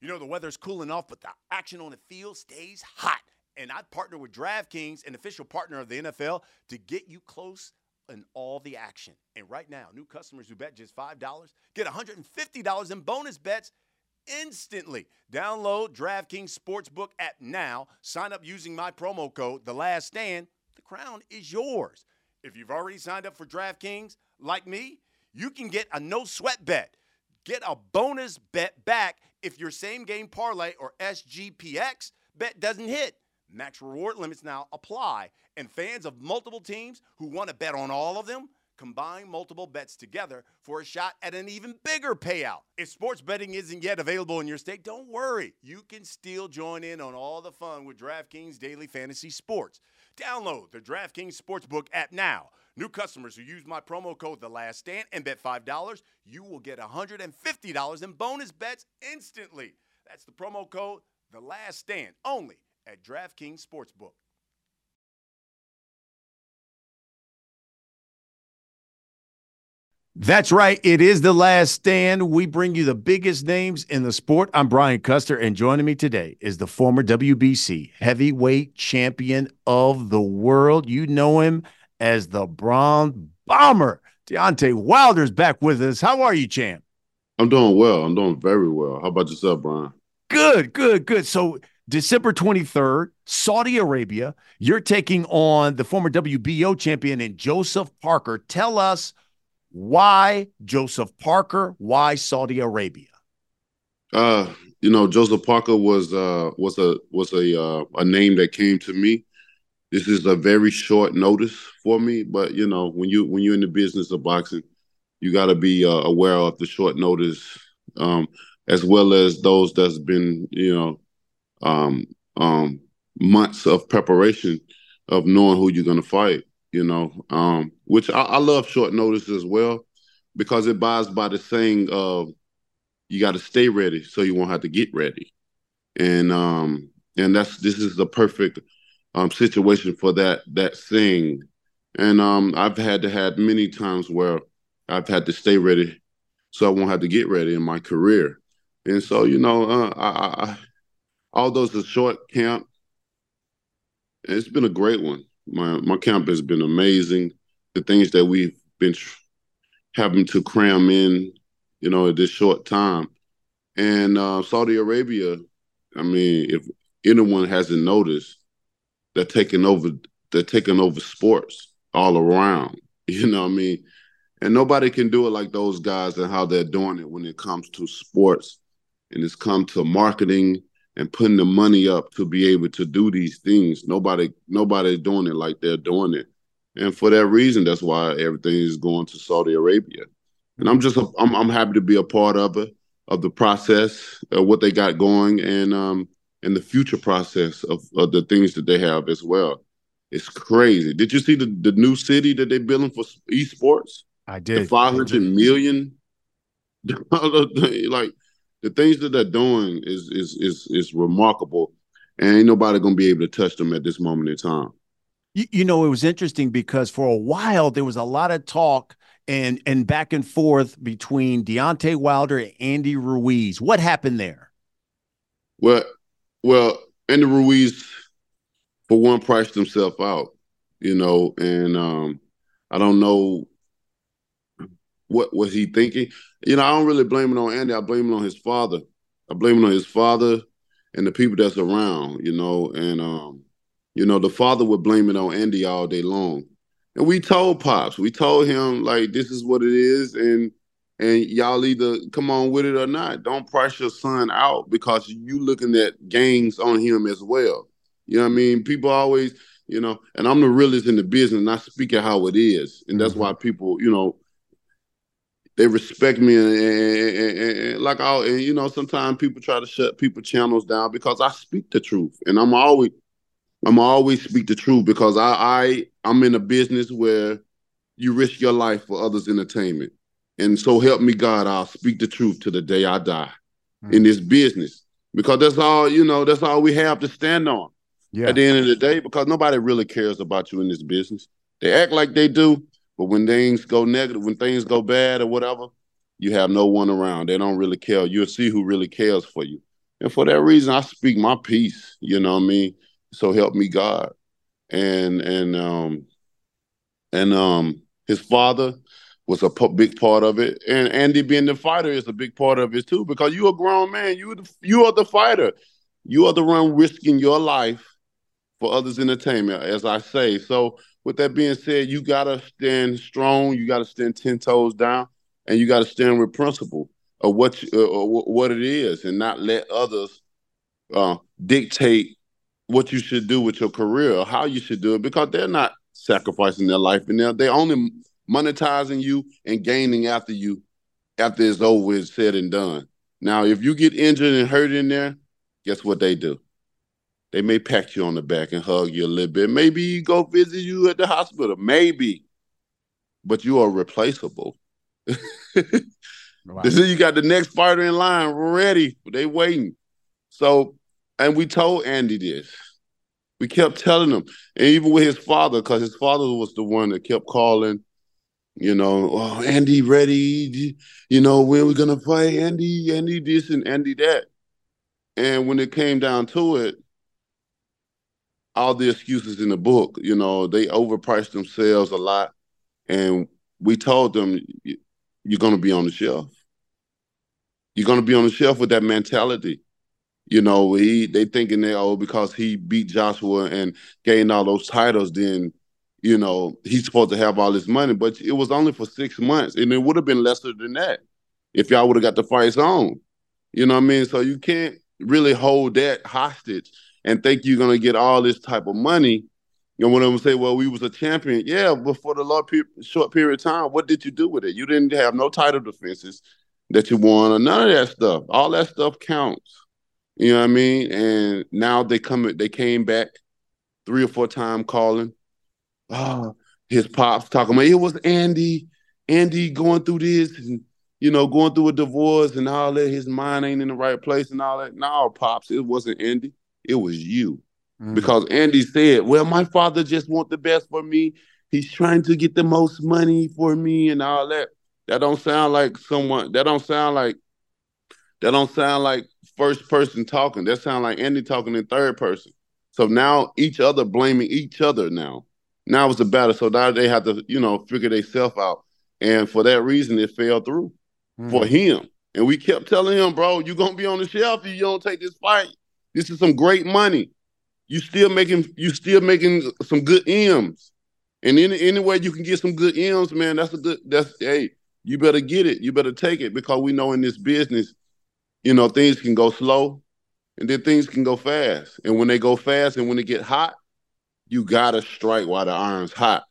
You know, the weather's cooling off, but the action on the field stays hot. And I partner with DraftKings, an official partner of the NFL, to get you close in all the action. And right now, new customers who bet just $5 get $150 in bonus bets instantly. Download DraftKings Sportsbook app now. Sign up using my promo code, The Last Stand. The crown is yours. If you've already signed up for DraftKings, like me, you can get a no sweat bet. Get a bonus bet back if your same game parlay or SGPX bet doesn't hit. Max reward limits now apply, and fans of multiple teams who want to bet on all of them combine multiple bets together for a shot at an even bigger payout. If sports betting isn't yet available in your state, don't worry. You can still join in on all the fun with DraftKings Daily Fantasy Sports. Download the DraftKings Sportsbook app now. New customers who use my promo code The Last Stand and bet $5, you will get $150 in bonus bets instantly. That's the promo code The Last Stand only at DraftKings Sportsbook. That's right. It is the last stand. We bring you the biggest names in the sport. I'm Brian Custer, and joining me today is the former WBC heavyweight champion of the world. You know him as the Bronze Bomber. Deontay Wilder's back with us. How are you, champ? I'm doing well. I'm doing very well. How about yourself, Brian? Good, good, good. So December 23rd, Saudi Arabia, you're taking on the former WBO champion and Joseph Parker. Tell us why Joseph Parker? Why Saudi Arabia? Uh, you know, Joseph Parker was uh was a was a uh, a name that came to me. This is a very short notice for me, but you know, when you when you're in the business of boxing, you got to be uh, aware of the short notice, um, as well as those that's been you know, um, um, months of preparation of knowing who you're gonna fight you know, um, which I, I, love short notice as well because it buys by the saying of you got to stay ready so you won't have to get ready, and um, and that's this is the perfect um, situation for that that thing. and um, I've had to have many times where I've had to stay ready so I won't have to get ready in my career, and so you know, uh, I, I, although it's a short camp, it's been a great one my my camp has been amazing. The things that we've been having to cram in, you know, at this short time, and uh, Saudi Arabia. I mean, if anyone hasn't noticed, they're taking over. They're taking over sports all around. You know what I mean? And nobody can do it like those guys and how they're doing it when it comes to sports and it's come to marketing and putting the money up to be able to do these things. Nobody nobody's doing it like they're doing it. And for that reason, that's why everything is going to Saudi Arabia. And I'm just I'm I'm happy to be a part of it, of the process, of what they got going and um and the future process of, of the things that they have as well. It's crazy. Did you see the, the new city that they're building for esports? I did. The 500 million like the things that they're doing is is is is remarkable, and ain't nobody gonna be able to touch them at this moment in time. You, you know, it was interesting because for a while there was a lot of talk and and back and forth between Deontay Wilder and Andy Ruiz. What happened there? Well, well, Andy Ruiz, for one, priced himself out, you know, and um, I don't know what was he thinking? You know, I don't really blame it on Andy. I blame it on his father. I blame it on his father and the people that's around, you know, and um, you know, the father would blame it on Andy all day long. And we told Pops, we told him like this is what it is, and and y'all either come on with it or not. Don't price your son out because you looking at gains on him as well. You know what I mean? People always, you know, and I'm the realest in the business, and I speak it how it is. And that's mm-hmm. why people, you know, they respect me and, and, and, and like I and you know sometimes people try to shut people channels down because I speak the truth and I'm always I'm always speak the truth because I I I'm in a business where you risk your life for others' entertainment. And so help me God, I'll speak the truth to the day I die mm. in this business. Because that's all, you know, that's all we have to stand on yeah. at the end of the day, because nobody really cares about you in this business. They act like they do, but when things go negative, when things go bad or whatever, you have no one around. They don't really care. You'll see who really cares for you. And for that reason, I speak my piece. You know what I mean? So help me God. And and um and um his father was a big part of it, and Andy being the fighter is a big part of it too. Because you a grown man, you the, you are the fighter, you are the one risking your life for others' entertainment, as I say. So with that being said, you gotta stand strong. You gotta stand ten toes down, and you gotta stand with principle of what you, uh, what it is, and not let others uh, dictate what you should do with your career or how you should do it, because they're not sacrificing their life, and they're they only monetizing you and gaining after you after it's over, it's said and done. Now, if you get injured and hurt in there, guess what they do? They may pat you on the back and hug you a little bit. Maybe you go visit you at the hospital. Maybe. But you are replaceable. wow. you got the next fighter in line ready. They waiting. So, and we told Andy this. We kept telling him, and even with his father, because his father was the one that kept calling, you know, oh, Andy ready, you know, when we gonna fight Andy, Andy this and Andy that. And when it came down to it, all the excuses in the book, you know, they overpriced themselves a lot. And we told them, you're to be on the shelf. You're to be on the shelf with that mentality. You know, he they thinking that oh because he beat Joshua and gained all those titles, then you know he's supposed to have all this money. But it was only for six months, and it would have been lesser than that if y'all would have got the fights on. You know what I mean? So you can't really hold that hostage and think you're gonna get all this type of money. Know, when them say, "Well, we was a champion," yeah, but for the long short period of time, what did you do with it? You didn't have no title defenses that you won, or none of that stuff. All that stuff counts. You know what I mean? And now they come, they came back three or four times calling. Oh, his pops talking about it was Andy, Andy going through this and you know, going through a divorce and all that, his mind ain't in the right place and all that. No, pops, it wasn't Andy. It was you. Mm. Because Andy said, Well, my father just want the best for me. He's trying to get the most money for me and all that. That don't sound like someone that don't sound like that don't sound like first person talking. That sound like Andy talking in third person. So now each other blaming each other now. Now it's a battle. So now they have to, you know, figure themselves out. And for that reason, it fell through mm. for him. And we kept telling him, bro, you're gonna be on the shelf if you don't take this fight. This is some great money. You still making you still making some good M's. And any any way you can get some good M's, man, that's a good that's hey, you better get it. You better take it because we know in this business, you know, things can go slow and then things can go fast. And when they go fast and when they get hot, you gotta strike while the iron's hot.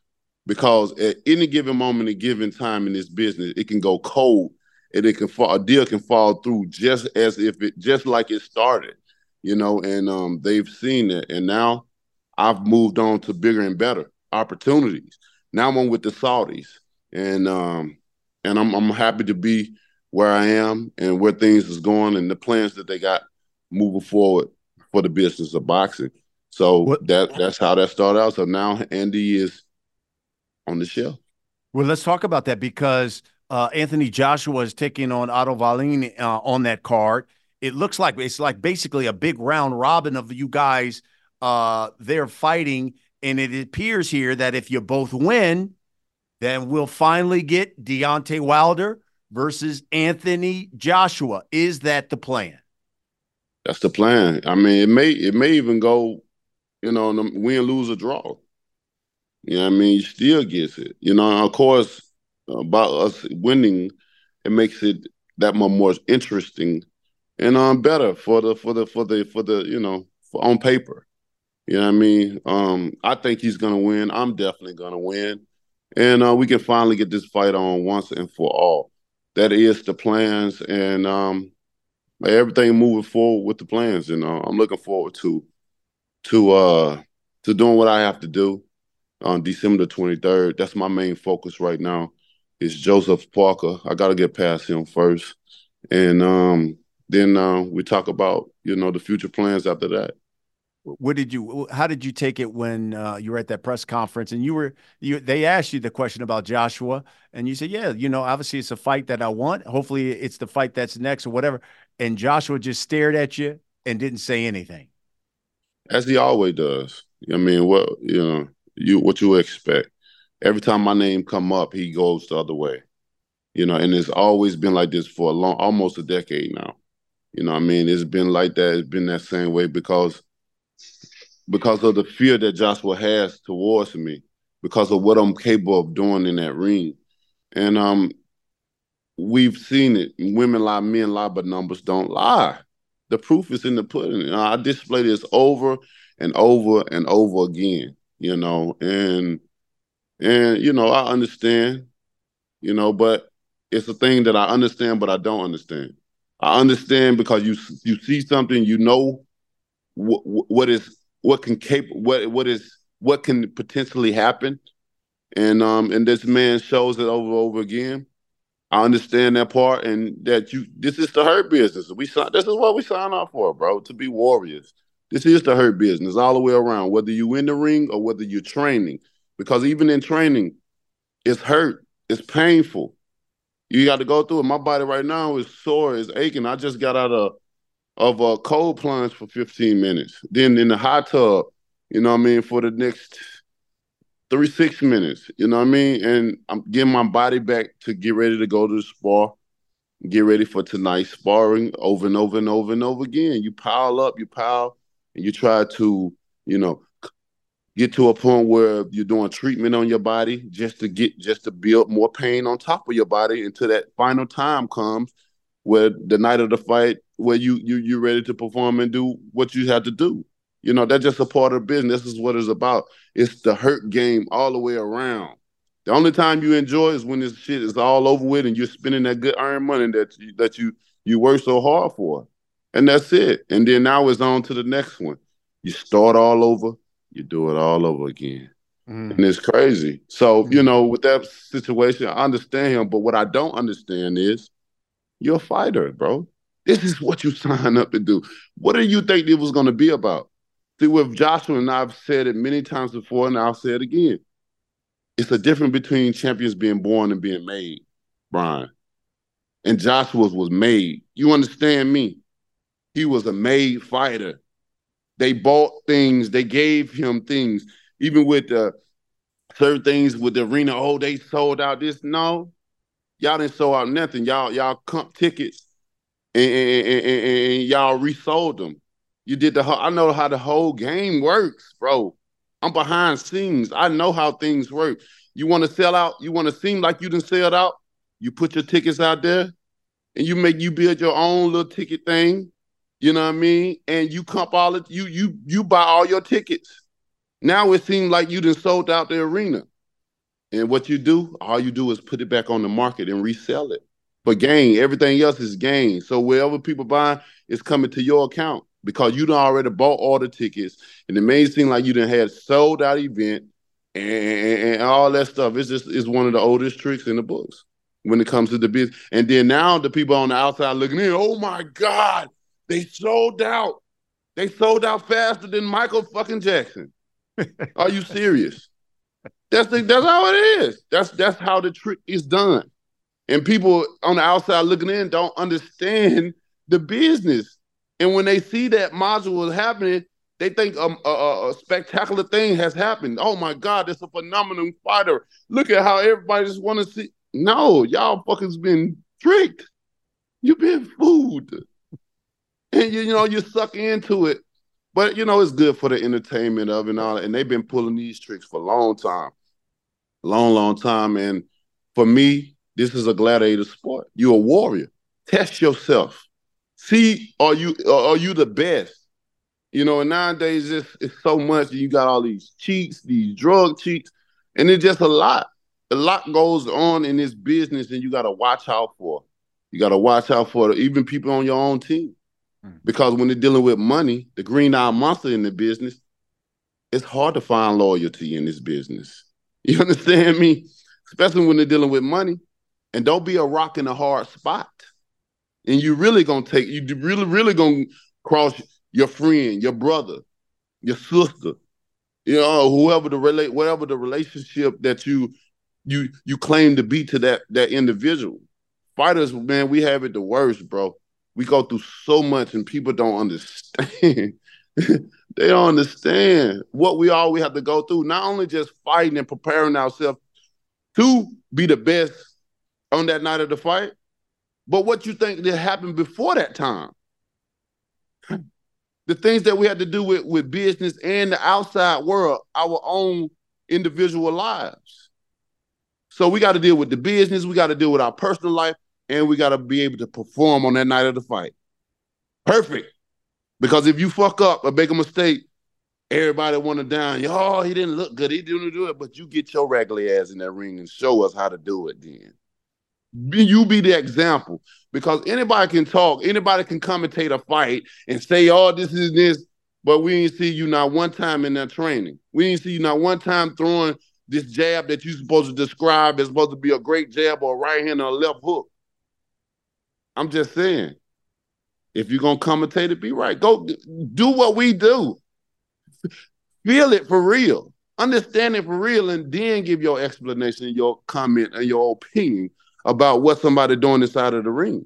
Because at any given moment, a given time in this business, it can go cold and it can fall a deal can fall through just as if it just like it started you know, and um, they've seen it. And now I've moved on to bigger and better opportunities. Now I'm with the Saudis, and um, and I'm I'm happy to be where I am and where things is going and the plans that they got moving forward for the business of boxing. So what? that that's how that started out. So now Andy is on the shelf. Well, let's talk about that because uh, Anthony Joshua is taking on Otto Wallin uh, on that card it looks like it's like basically a big round robin of you guys uh they're fighting and it appears here that if you both win then we'll finally get Deontay Wilder versus Anthony Joshua is that the plan that's the plan i mean it may it may even go you know win lose or draw you know i mean he still gets it you know of course about us winning it makes it that much more interesting and um better for the for the for the for the you know for, on paper. You know what I mean? Um, I think he's gonna win. I'm definitely gonna win, and uh, we can finally get this fight on once and for all. That is the plans, and um, everything moving forward with the plans. And I'm looking forward to to uh to doing what I have to do on December the 23rd. That's my main focus right now. Is Joseph Parker. I got to get past him first, and um, then uh, we talk about you know the future plans after that what did you how did you take it when uh, you were at that press conference and you were you they asked you the question about joshua and you said yeah you know obviously it's a fight that i want hopefully it's the fight that's next or whatever and Joshua just stared at you and didn't say anything? As he always does. I mean, what you know, you what you expect. Every time my name come up, he goes the other way. You know, and it's always been like this for a long, almost a decade now. You know, I mean, it's been like that. It's been that same way because because of the fear that Joshua has towards me, because of what I'm capable of doing in that ring. And um, we've seen it. Women lie, men lie, but numbers don't lie. The proof is in the pudding. I display this over and over and over again, you know, and and you know, I understand, you know, but it's a thing that I understand, but I don't understand. I understand because you you see something, you know what what is what can cap what what is what can potentially happen, and um and this man shows it over and over again. I understand that part, and that you this is the hurt business. We this is what we sign up for, bro. To be warriors. This is the hurt business all the way around, whether you in the ring or whether you're training. Because even in training, it's hurt, it's painful. You got to go through it. My body right now is sore, is aching. I just got out of of a cold plunge for 15 minutes. Then in the hot tub, you know what I mean, for the next three, six minutes, you know what I mean? And I'm getting my body back to get ready to go to the spar, get ready for tonight's sparring over and over and over and over again. You pile up, you pile, and you try to, you know, get to a point where you're doing treatment on your body just to get just to build more pain on top of your body until that final time comes where the night of the fight where you you you're ready to perform and do what you have to do. You know, that's just a part of business. This is what it's about. It's the hurt game all the way around. The only time you enjoy is when this shit is all over with and you're spending that good earned money that you, that you you work so hard for. And that's it. And then now it's on to the next one. You start all over, you do it all over again. Mm. And it's crazy. So, mm. you know, with that situation, I understand him. But what I don't understand is you're a fighter, bro. This is what you signed up to do. What do you think it was going to be about? See, with Joshua, and I've said it many times before, and I'll say it again. It's a difference between champions being born and being made, Brian. And Joshua's was made. You understand me? He was a made fighter. They bought things, they gave him things, even with the certain things with the arena. Oh, they sold out this. No, y'all didn't sell out nothing. Y'all, y'all comp tickets and, and, and, and, y'all resold them. You did the I know how the whole game works, bro. I'm behind scenes. I know how things work. You want to sell out, you want to seem like you didn't sell out, you put your tickets out there and you make you build your own little ticket thing. You know what I mean? And you comp all it, you you you buy all your tickets. Now it seems like you done sold out the arena. And what you do, all you do is put it back on the market and resell it for gain. Everything else is gain. So wherever people buy, it's coming to your account because you done already bought all the tickets. And it may seem like you done had sold out event and, and, and all that stuff. It's just it's one of the oldest tricks in the books when it comes to the business. And then now the people on the outside looking in, oh my God, they sold out. They sold out faster than Michael fucking Jackson. Are you serious? That's the, that's how it is. That's that's how the trick is done. And people on the outside looking in don't understand the business. And when they see that module is happening, they think a, a, a, spectacular thing has happened. Oh my God, that's a phenomenal fighter. Look at how everybody just want to see. No, y'all fuckers been tricked. You've been fooled and you, you know you suck into it. But you know it's good for the entertainment of and all. And they've been pulling these tricks for a long time, long, long time. And for me, this is a gladiator sport. You're a warrior. Test yourself. See, are you are you the best? You know, and nowadays it's, it's so much. You got all these cheats, these drug cheats, and it's just a lot. A lot goes on in this business, and you got to watch out for. You got to watch out for even people on your own team. Mm. Because when they're dealing with money, the green eye monster in the business, it's hard to find loyalty in this business. You understand me? Especially when they're dealing with money. And don't be a rock in a hard spot. And you really gonna take you really, really gonna cross your friend, your brother, your sister, you know, whoever the relate whatever the relationship that you you you claim to be to that that individual. Fighters, man, we have it the worst, bro we go through so much and people don't understand. they don't understand what we all we have to go through. Not only just fighting and preparing ourselves to be the best on that night of the fight, but what you think that happened before that time. The things that we had to do with, with business and the outside world, our own individual lives. So we got to deal with the business, we got to deal with our personal life, and we got to be able to perform on that night of the fight. Perfect. Because if you fuck up or make a mistake, everybody want to down. Oh, he didn't look good. He didn't do it. But you get your regular ass in that ring and show us how to do it then. You be the example because anybody can talk, anybody can commentate a fight and say, oh, this is this, but we didn't see you not one time in that training. We didn't see you not one time throwing this jab that you're supposed to describe as supposed to be a great jab or a right hand or a left hook. I'm just saying, if you're gonna commentate it, be right. Go do what we do. Feel it for real. Understand it for real, and then give your explanation, your comment, and your opinion about what somebody doing inside of the ring.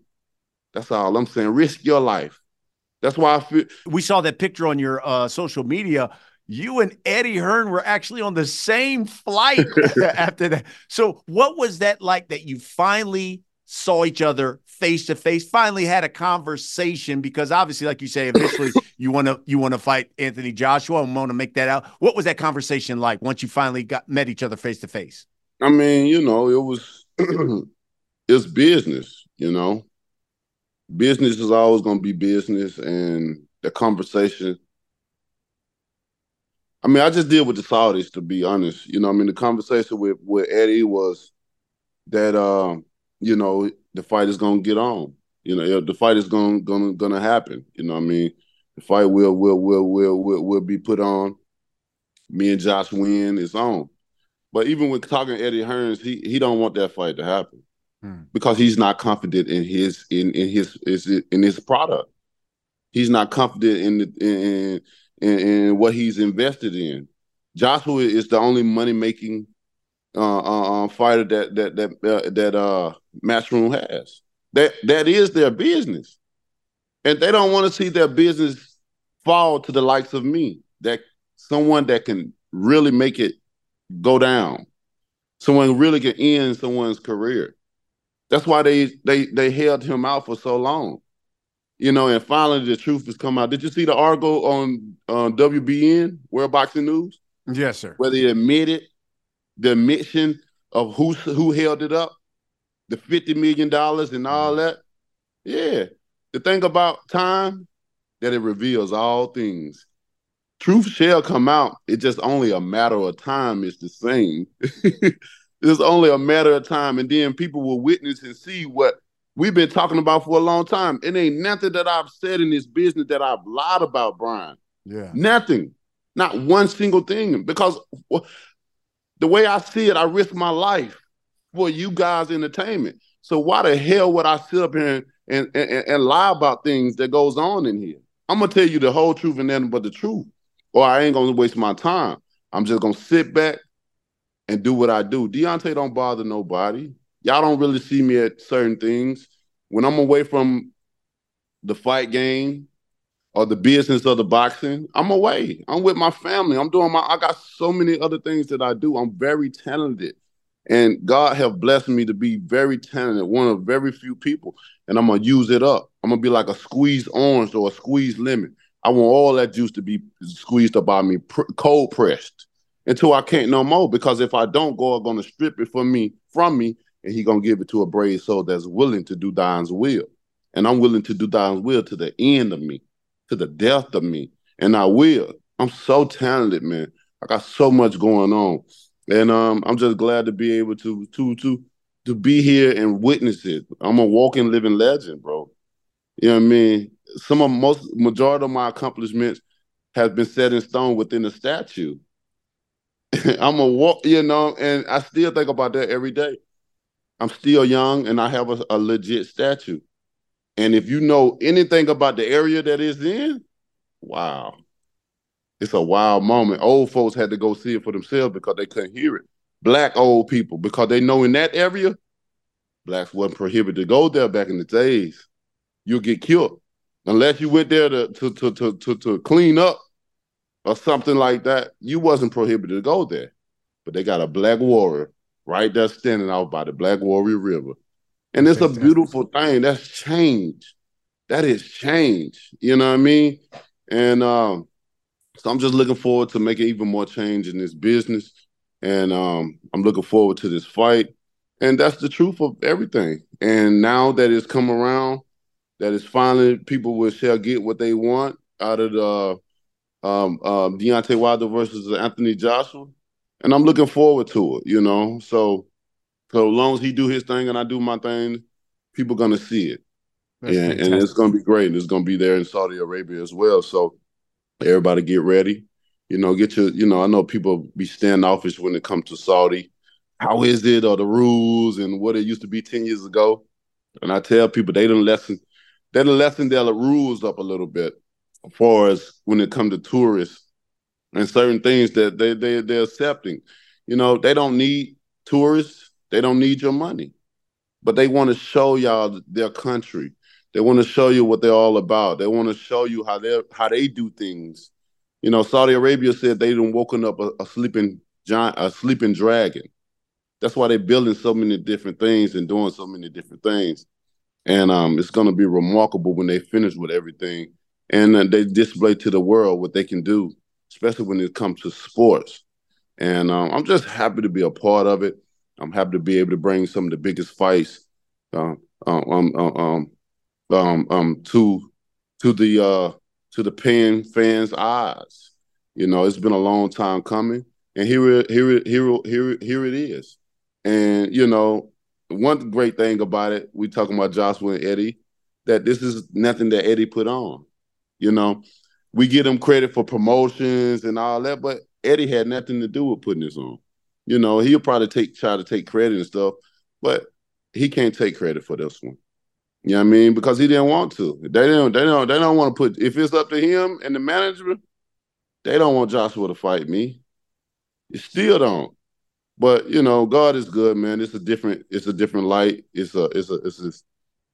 That's all I'm saying. Risk your life. That's why I feel. We saw that picture on your uh, social media. You and Eddie Hearn were actually on the same flight after that. So, what was that like that you finally saw each other face to face, finally had a conversation? Because obviously, like you say, eventually you want to you want to fight Anthony Joshua and want to make that out. What was that conversation like once you finally got met each other face to face? I mean, you know, it was it's business, you know. Business is always going to be business, and the conversation. I mean, I just deal with the Saudis to be honest. You know, I mean, the conversation with with Eddie was that um, you know the fight is going to get on. You know, the fight is going going going to happen. You know, I mean, the fight will will will will will will be put on. Me and Josh win. It's on. But even with talking Eddie Hearns, he he don't want that fight to happen hmm. because he's not confident in his in in his in his product. He's not confident in in in, in what he's invested in. Joshua is the only money making uh, uh, uh, fighter that that that uh, that uh Matchroom has. That that is their business, and they don't want to see their business fall to the likes of me. That someone that can really make it go down, someone really can end someone's career. That's why they they they held him out for so long. You know, and finally the truth has come out. Did you see the article on on WBN, World Boxing News? Yes, sir. Where they admitted the admission of who who held it up, the fifty million dollars and all mm-hmm. that. Yeah, the thing about time that it reveals all things. Truth shall come out. It's just only a matter of time. It's the same. it's only a matter of time, and then people will witness and see what we've been talking about for a long time. It ain't nothing that I've said in this business that I've lied about, Brian. Yeah, nothing, not one single thing. Because the way I see it, I risk my life for you guys' entertainment. So why the hell would I sit up here and, and, and, and lie about things that goes on in here? I'm gonna tell you the whole truth and nothing but the truth, or I ain't gonna waste my time. I'm just gonna sit back and do what I do. Deontay don't bother nobody. Y'all don't really see me at certain things. When I'm away from the fight game, or the business of the boxing, I'm away. I'm with my family. I'm doing my I got so many other things that I do. I'm very talented. And God have blessed me to be very talented, one of very few people. And I'm gonna use it up. I'm gonna be like a squeezed orange or a squeezed lemon. I want all that juice to be squeezed up by me, pr- cold pressed, until I can't no more. Because if I don't, God gonna strip it from me, from me, and He gonna give it to a brave soul that's willing to do God's will. And I'm willing to do God's will to the end of me to the death of me, and I will. I'm so talented, man. I got so much going on, and um, I'm just glad to be able to to to to be here and witness it. I'm a walking, living legend, bro. You know what I mean? Some of most majority of my accomplishments has been set in stone within the statue. I'm a walk, you know, and I still think about that every day. I'm still young and I have a, a legit statue. And if you know anything about the area that is in, wow. It's a wild moment. Old folks had to go see it for themselves because they couldn't hear it. Black old people, because they know in that area, blacks wasn't prohibited to go there back in the days. you'll get killed. Unless you went there to to to to to, to clean up or something like that, you wasn't prohibited to go there. But they got a black warrior right there standing out by the Black Warrior River. And it's Fantastic. a beautiful thing. That's change. That is change. You know what I mean? And um, so I'm just looking forward to making even more change in this business. And um, I'm looking forward to this fight. And that's the truth of everything. And now that it's come around, that is finally people will shall get what they want out of the um, um, Deontay Wilder versus Anthony Joshua, and I'm looking forward to it. You know, so so long as he do his thing and I do my thing, people gonna see it, and, and it's gonna be great. And it's gonna be there in Saudi Arabia as well. So everybody get ready. You know, get your. You know, I know people be standoffish when it comes to Saudi. How is it, or the rules, and what it used to be ten years ago? And I tell people they didn't lesson they done lessened their rules up a little bit far as when it comes to tourists and certain things that they, they, they're accepting. You know, they don't need tourists. They don't need your money. But they want to show y'all their country. They want to show you what they're all about. They want to show you how they how they do things. You know, Saudi Arabia said they done woken up a, a sleeping giant, a sleeping dragon. That's why they're building so many different things and doing so many different things and um, it's going to be remarkable when they finish with everything and uh, they display to the world what they can do, especially when it comes to sports. And um, I'm just happy to be a part of it. I'm happy to be able to bring some of the biggest fights uh, um, um, um, um, to to the uh, to the paying fans' eyes. You know, it's been a long time coming, and here, here, here, here, here it is. And you know, one great thing about it, we talking about Joshua and Eddie, that this is nothing that Eddie put on. You know, we give him credit for promotions and all that, but Eddie had nothing to do with putting this on. You know, he'll probably take try to take credit and stuff, but he can't take credit for this one. You know what I mean? Because he didn't want to. They don't. They don't. They don't want to put. If it's up to him and the management, they don't want Joshua to fight me. You still don't. But you know, God is good, man. It's a different, it's a different light. It's a, it's a, it's a,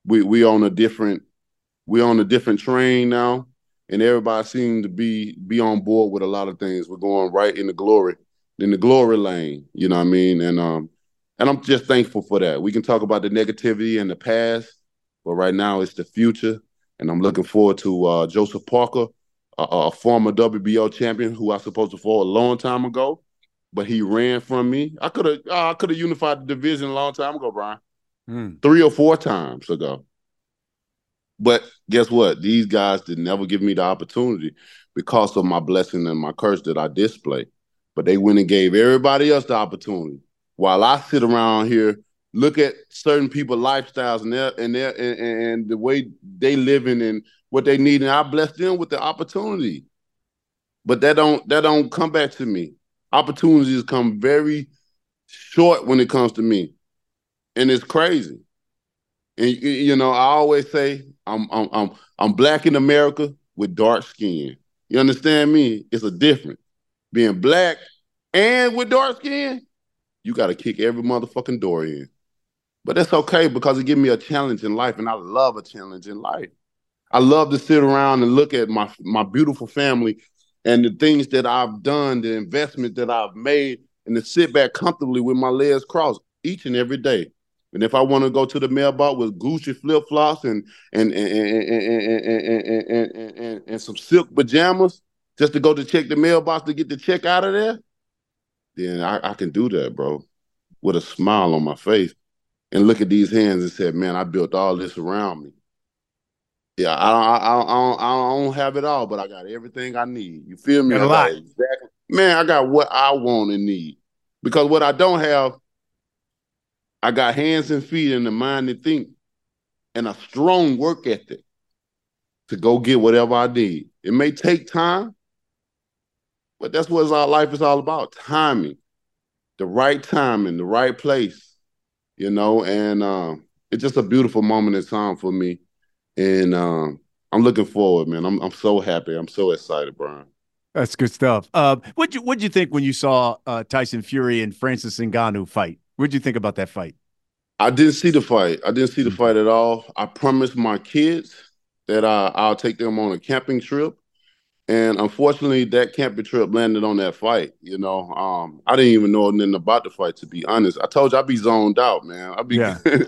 we we on a different, we on a different train now, and everybody seems to be be on board with a lot of things. We're going right in the glory, in the glory lane. You know what I mean? And um, and I'm just thankful for that. We can talk about the negativity in the past, but right now it's the future, and I'm looking forward to uh, Joseph Parker, a, a former WBO champion who I supposed to fall a long time ago but he ran from me. I could have uh, I could have unified the division a long time ago, Brian. Mm. Three or four times ago. But guess what? These guys did never give me the opportunity because of my blessing and my curse that I display. But they went and gave everybody else the opportunity. While I sit around here, look at certain people's lifestyles and their and their and, and the way they living and what they need, and I bless them with the opportunity. But that don't that don't come back to me opportunities come very short when it comes to me, and it's crazy. And you know, I always say I'm I'm I'm I'm black in America with dark skin. You understand me? It's a difference. Being black and with dark skin, you got to kick every motherfucking door in. But that's okay because it gives me a challenge in life, and I love a challenge in life. I love to sit around and look at my my beautiful family and the things that I've done, the investment that I've made, and to sit back comfortably with my legs crossed each and every day. And if I want to go to the mailbox with Gucci flip flops and and and and, and, and, and, and some silk pajamas just to go to check the mailbox to get the check out of there, then I, I can do that, bro, with a smile on my face and look at these hands and say, man, I built all this around me. Yeah, I don't, I don't, I don't have it all, but I got everything I need. You feel me? a lot. Exactly. Man, I got what I want and need. Because what I don't have, I got hands and feet and the mind to think and a strong work ethic to go get whatever I need. It may take time, but that's what our life is all about. Timing. The right time in the right place. You know, and um, it's just a beautiful moment in time for me and um, I'm looking forward, man. I'm I'm so happy. I'm so excited, Brian. That's good stuff. Uh, what you what'd you think when you saw uh, Tyson Fury and Francis Ngannou fight? What'd you think about that fight? I didn't see the fight. I didn't see the fight at all. I promised my kids that I, I'll take them on a camping trip. And unfortunately, that camping trip landed on that fight. You know, um, I didn't even know nothing about the fight. To be honest, I told you I'd be zoned out, man. I'd be, yeah.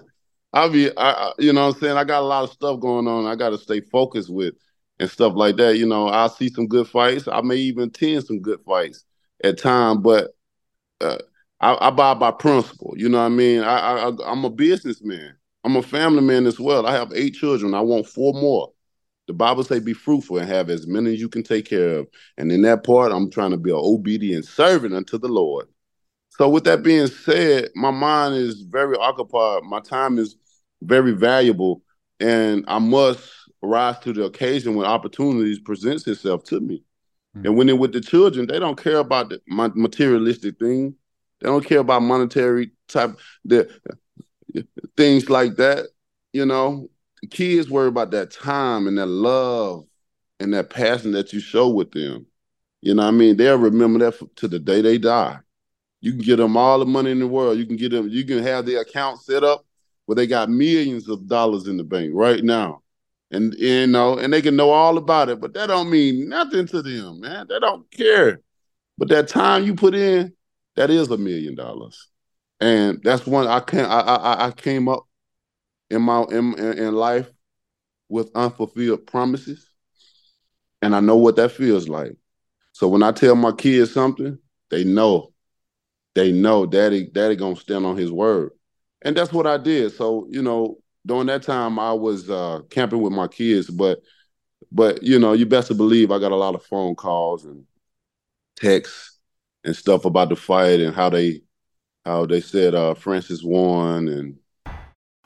I'll be, I, you know, what I'm saying I got a lot of stuff going on. I got to stay focused with and stuff like that. You know, I'll see some good fights. I may even attend some good fights at time, but uh, I, I, buy by principle. You know what I mean? I, I I'm a businessman. I'm a family man as well. I have eight children. I want four more. The Bible say be fruitful and have as many as you can take care of. And in that part, I'm trying to be an obedient servant unto the Lord. So with that being said, my mind is very occupied. My time is very valuable, and I must rise to the occasion when opportunities presents itself to me. Mm-hmm. And when they're with the children, they don't care about the materialistic thing. They don't care about monetary type the things like that. You know, kids worry about that time and that love and that passion that you show with them. You know I mean? They'll remember that for, to the day they die. You can give them all the money in the world. You can get them, you can have their account set up where they got millions of dollars in the bank right now. And you know, and they can know all about it, but that don't mean nothing to them, man. They don't care. But that time you put in, that is a million dollars. And that's one I can I I, I came up in my in, in life with unfulfilled promises, and I know what that feels like. So when I tell my kids something, they know, they know daddy daddy gonna stand on his word, and that's what I did. So you know during that time I was uh, camping with my kids, but but you know you best to believe I got a lot of phone calls and texts and stuff about the fight and how they how they said uh, Francis won and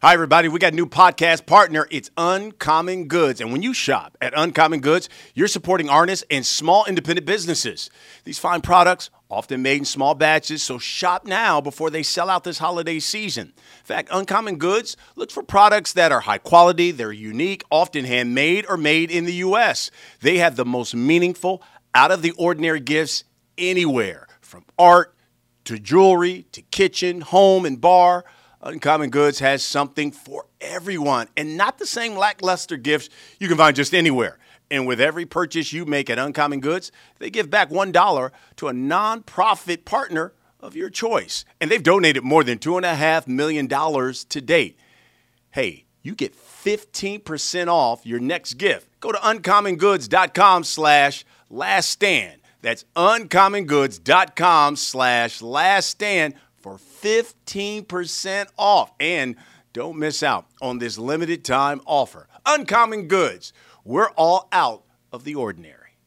Hi, everybody. We got a new podcast partner. It's Uncommon Goods. And when you shop at Uncommon Goods, you're supporting artists and small independent businesses. These fine products, often made in small batches, so shop now before they sell out this holiday season. In fact, Uncommon Goods looks for products that are high quality, they're unique, often handmade or made in the U.S. They have the most meaningful, out of the ordinary gifts anywhere, from art to jewelry to kitchen, home, and bar. Uh, Uncommon Goods has something for everyone and not the same lackluster gifts you can find just anywhere. And with every purchase you make at Uncommon Goods, they give back $1 to a nonprofit partner of your choice. And they've donated more than $2.5 million to date. Hey, you get 15% off your next gift. Go to uncommongoods.com slash last stand. That's uncommongoods.com slash last stand for 15% off. And don't miss out on this limited time offer. Uncommon Goods. We're all out of the ordinary.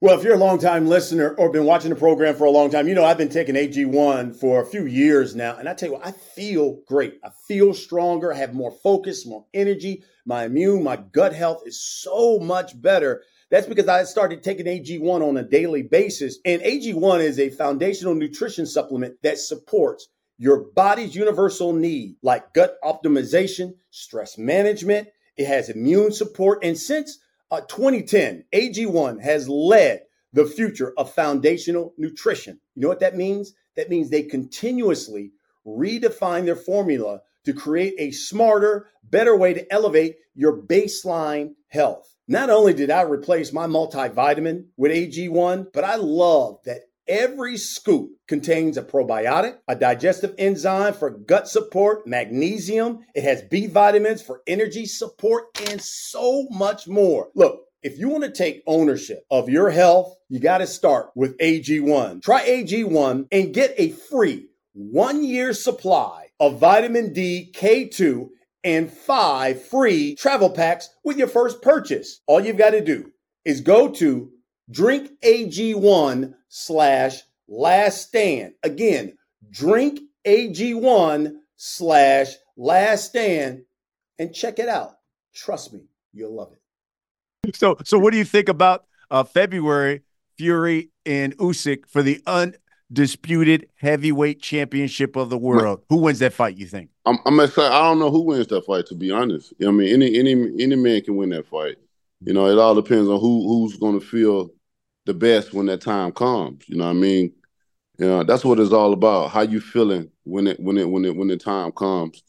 Well, if you're a long-time listener or been watching the program for a long time, you know I've been taking AG1 for a few years now. And I tell you what, I feel great. I feel stronger. I have more focus, more energy. My immune, my gut health is so much better that's because I started taking AG1 on a daily basis. And AG1 is a foundational nutrition supplement that supports your body's universal need, like gut optimization, stress management. It has immune support. And since uh, 2010, AG1 has led the future of foundational nutrition. You know what that means? That means they continuously redefine their formula to create a smarter, better way to elevate your baseline health. Not only did I replace my multivitamin with AG1, but I love that every scoop contains a probiotic, a digestive enzyme for gut support, magnesium, it has B vitamins for energy support, and so much more. Look, if you want to take ownership of your health, you got to start with AG1. Try AG1 and get a free one year supply of vitamin D K2 and five free travel packs with your first purchase. All you've got to do is go to drinkag1 slash last stand. Again, drinkag1 slash last stand and check it out. Trust me, you'll love it. So, so what do you think about uh, February Fury and Usyk for the un disputed heavyweight championship of the world. Who wins that fight? You think? I'm, I'm excited. I don't know who wins that fight. To be honest, I mean, any any any man can win that fight. You know, it all depends on who who's going to feel the best when that time comes. You know what I mean? You know, that's what it's all about. How you feeling when it when it when it when the time comes.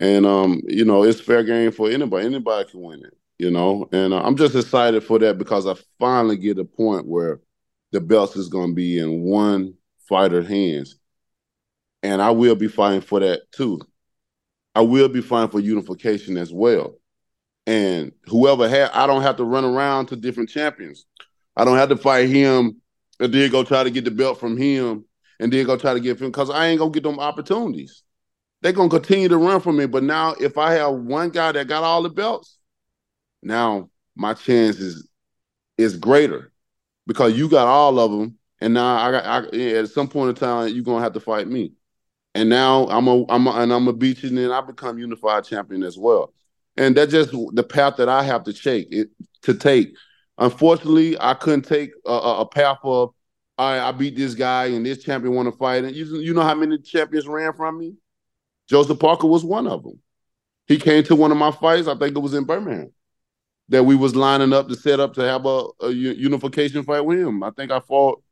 And um, you know, it's fair game for anybody. Anybody can win it, you know. And uh, I'm just excited for that because I finally get a point where the belts is going to be in one fighter's hands, and I will be fighting for that too. I will be fighting for unification as well. And whoever had, I don't have to run around to different champions. I don't have to fight him and then go try to get the belt from him and then go try to get him because I ain't gonna get them opportunities. They're gonna continue to run for me. But now if I have one guy that got all the belts, now my chance is is greater because you got all of them. And now I got I, at some point in time you're gonna have to fight me. And now I'm a I'm a, and I'm a beat you, and then I become unified champion as well. And that's just the path that I have to take it to take Unfortunately, I couldn't take a, a path of I, I beat this guy and this champion want to fight. And you, you know how many champions ran from me? Joseph Parker was one of them. He came to one of my fights. I think it was in Birmingham that we was lining up to set up to have a, a unification fight with him. I think I fought.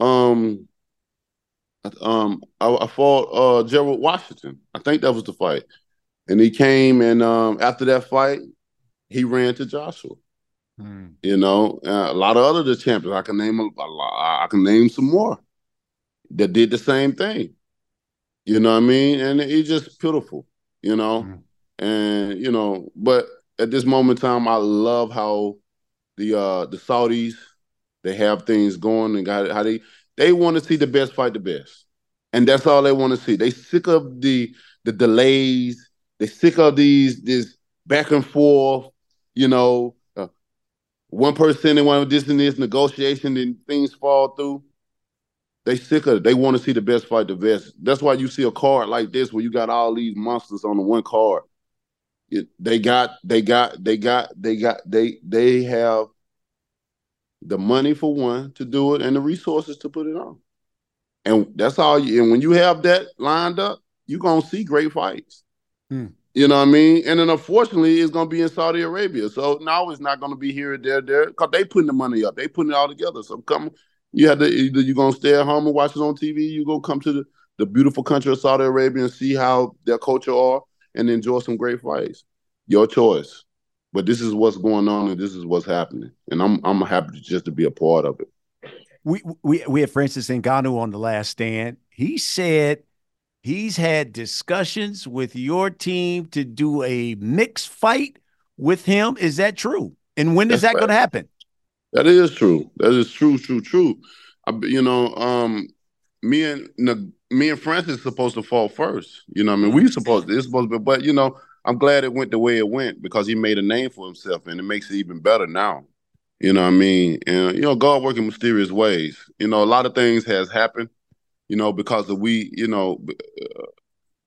Um, um, I, I fought uh, Gerald Washington. I think that was the fight, and he came and um, after that fight, he ran to Joshua. Mm. You know, uh, a lot of other champions. I can name a, a lot, I can name some more that did the same thing. You know what I mean? And it's just beautiful. You know, mm. and you know, but at this moment in time, I love how the uh the Saudis they have things going and got how they they want to see the best fight the best, and that's all they want to see. They sick of the the delays. They sick of these this back and forth. You know, uh, one person and one this and this negotiation and things fall through. They sick of it. They want to see the best fight the best. That's why you see a card like this where you got all these monsters on the one card. It, they got, they got, they got, they got, they they have the money for one to do it and the resources to put it on. And that's all you and when you have that lined up, you're gonna see great fights. Hmm. You know what I mean? And then unfortunately, it's gonna be in Saudi Arabia. So now it's not gonna be here, there, there, because they putting the money up. They putting it all together. So come, you have to either you're gonna stay at home and watch it on TV. You gonna come to the, the beautiful country of Saudi Arabia and see how their culture are and enjoy some great fights. Your choice. But this is what's going on and this is what's happening. And I'm I'm happy to just to be a part of it. We we we had Francis Ngannou on the last stand. He said He's had discussions with your team to do a mixed fight with him. Is that true? And when is That's that right. going to happen? That is true. That is true, true, true. I, you know, um, me and me and Francis supposed to fall first. You know, I mean, we supposed to, it's supposed to be, but you know, I'm glad it went the way it went because he made a name for himself, and it makes it even better now. You know what I mean? And you know, God working mysterious ways. You know, a lot of things has happened you know, because of we, you know, uh,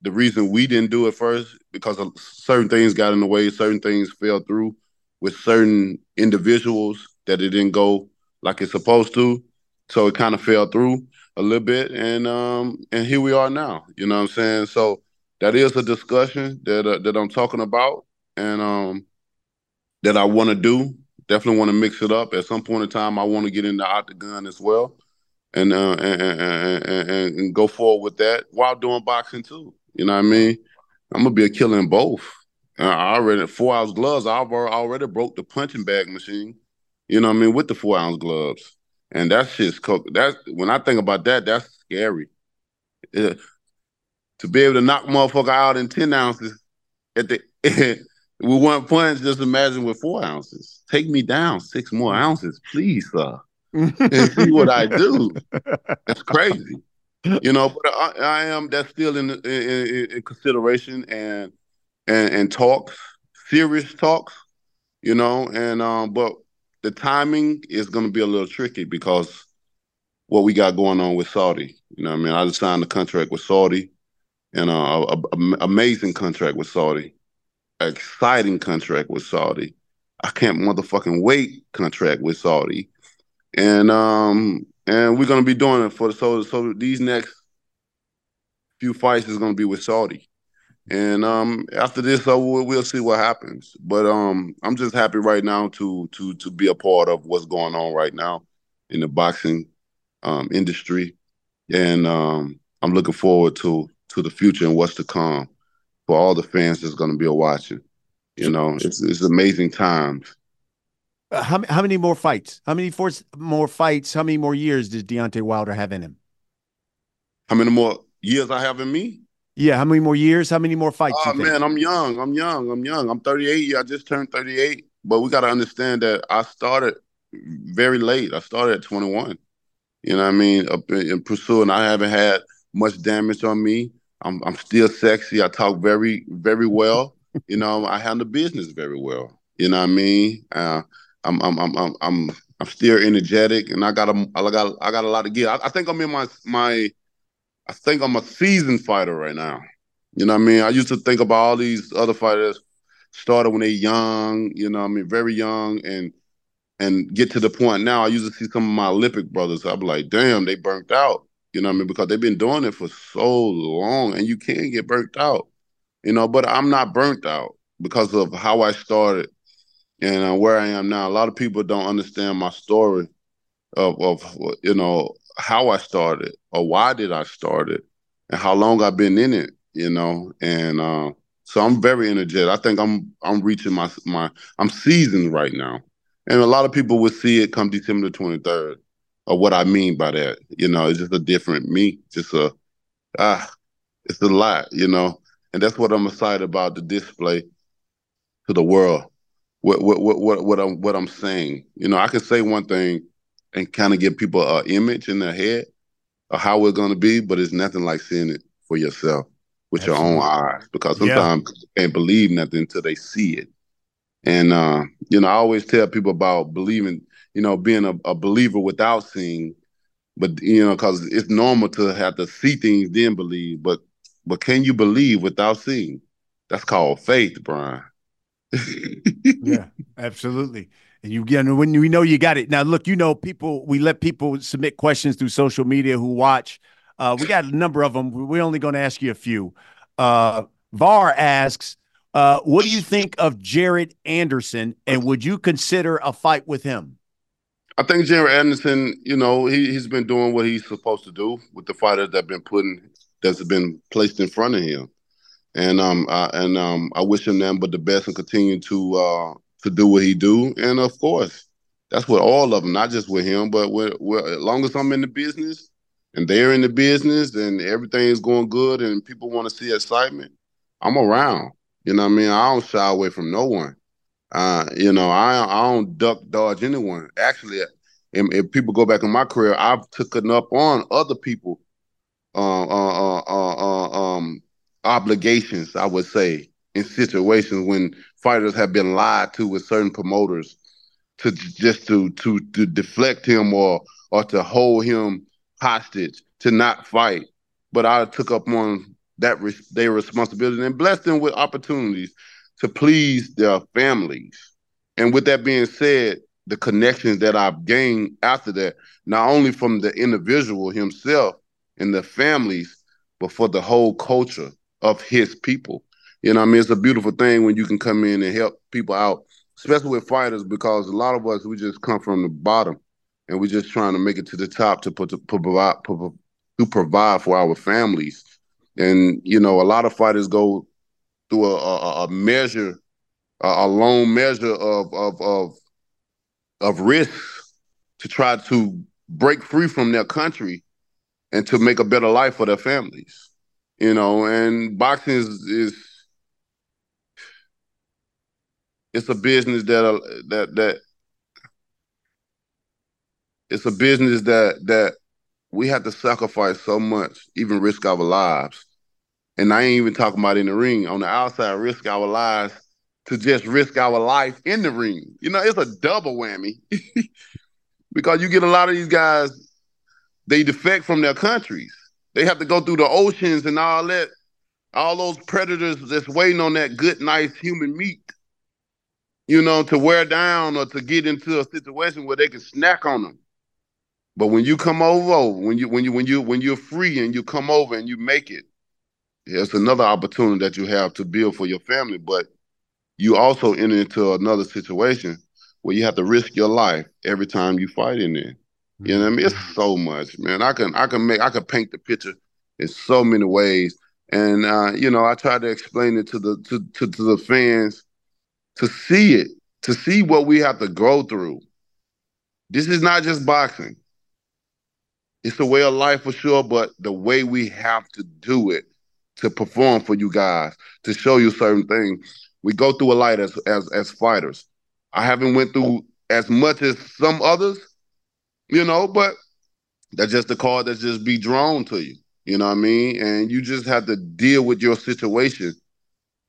the reason we didn't do it first because of certain things got in the way, certain things fell through with certain individuals that it didn't go like it's supposed to. So it kind of fell through a little bit, and um, and here we are now. You know what I'm saying? So that is a discussion that uh, that I'm talking about, and um, that I want to do. Definitely want to mix it up. At some point in time, I want to get into octagon as well and, uh, and, and, and, and go forward with that while doing boxing too. You know what I mean? I'm gonna be a killer in both. I already four ounce gloves. I've already broke the punching bag machine. You know what I mean with the four ounce gloves, and that's just that's when I think about that, that's scary. To be able to knock motherfucker out in ten ounces at the with one punch, just imagine with four ounces. Take me down six more ounces, please, sir and see what I do. It's crazy, you know. But I, I am that's still in, in, in consideration and and and talks, serious talks, you know. And um, but the timing is going to be a little tricky because what we got going on with Saudi. You know, I mean, I just signed a contract with Saudi, and uh, a, a, amazing contract with Saudi, exciting contract with Saudi. I can't motherfucking wait contract with Saudi and um and we're gonna be doing it for the so so these next few fights is gonna be with Saudi, and um after this, we'll, we'll see what happens. But um I'm just happy right now to to to be a part of what's going on right now in the boxing um industry, and um I'm looking forward to to the future and what's to come for all the fans that's going to be watching. You know, it's it's amazing times. Uh, how how many more fights? How many more fights? How many more years does Deontay Wilder have in him? How many more years I have in me? Yeah, how many more years? How many more fights? Oh man, I'm young. I'm young. I'm young. I'm 38. I just turned 38. But we got to understand that I started very late. I started at 21. You know what I mean? Up in, in pursuing, I haven't had much damage on me. I'm I'm still sexy. I talk very very well. you know, I handle business very well. You know what I mean? Uh, I'm I'm I'm I'm I'm I'm still energetic, and I got a I got I got a lot to give. I, I think I'm in my my I think I'm a seasoned fighter right now. You know what I mean? I used to think about all these other fighters started when they're young, you know, I mean, very young, and and get to the point now. I used to see some of my Olympic brothers. I'm like, damn, they burnt out. You know what I mean? Because they've been doing it for so long, and you can't get burnt out. You know, but I'm not burnt out because of how I started and uh, where I am now. A lot of people don't understand my story of of you know how I started or why did I start it and how long I've been in it, you know. And uh, so I'm very energetic. I think I'm I'm reaching my my I'm seasoned right now. And a lot of people will see it come December 23rd. Or what I mean by that. You know, it's just a different me. Just a ah, it's a lot, you know. And that's what I'm excited about the display to the world. What what what what, what I'm what I'm saying. You know, I can say one thing and kind of give people an image in their head of how we're going to be, but it's nothing like seeing it for yourself with Absolutely. your own eyes because sometimes yeah. you can't believe nothing until they see it. And uh, you know, I always tell people about believing, you know, being a, a believer without seeing, but you know, because it's normal to have to see things then believe. But but can you believe without seeing? That's called faith, Brian. yeah, absolutely. And you get when we know you got it. Now, look, you know, people we let people submit questions through social media who watch. Uh, we got a number of them. We're only going to ask you a few. Uh, Var asks, uh, "What do you think of Jared Anderson, and would you consider a fight with him?" I think Jared Anderson, you know, he he's been doing what he's supposed to do with the fighters that have been putting that's been placed in front of him, and um uh, and um I wish him nothing but the best and continue to uh to do what he do, and of course that's with all of them, not just with him, but with, with as long as I'm in the business and they're in the business and everything is going good and people want to see excitement, I'm around. You know what I mean? I don't shy away from no one. Uh, you know, I I don't duck dodge anyone. Actually, if, if people go back in my career, I've taken up on other people uh, uh, uh, uh, um, obligations. I would say in situations when fighters have been lied to with certain promoters to just to to to deflect him or or to hold him hostage to not fight. But I took up on that res- their responsibility and blessed them with opportunities to please their families. And with that being said, the connections that I've gained after that, not only from the individual himself and the families, but for the whole culture of his people. You know, I mean, it's a beautiful thing when you can come in and help people out, especially with fighters, because a lot of us we just come from the bottom and we're just trying to make it to the top to put to, provide to provide for our families. And you know, a lot of fighters go through a, a, a measure, a, a long measure of of of of risk to try to break free from their country and to make a better life for their families. You know, and boxing is, is it's a business that uh, that that it's a business that that we have to sacrifice so much, even risk our lives. And I ain't even talking about in the ring. On the outside, risk our lives to just risk our life in the ring. You know, it's a double whammy because you get a lot of these guys, they defect from their countries. They have to go through the oceans and all that, all those predators that's waiting on that good, nice human meat, you know, to wear down or to get into a situation where they can snack on them. But when you come over, when you when you when you when you're free and you come over and you make it, it's another opportunity that you have to build for your family. But you also enter into another situation where you have to risk your life every time you fight in there. You know what I mean? It's mm-hmm. so much, man. I can I can make I can paint the picture in so many ways. And uh, you know, I try to explain it to the to, to, to the fans to see it, to see what we have to go through. This is not just boxing. It's a way of life for sure, but the way we have to do it to perform for you guys, to show you certain things. We go through a lot as as as fighters. I haven't went through as much as some others, you know, but that's just the card that's just be drawn to you. You know what I mean? And you just have to deal with your situation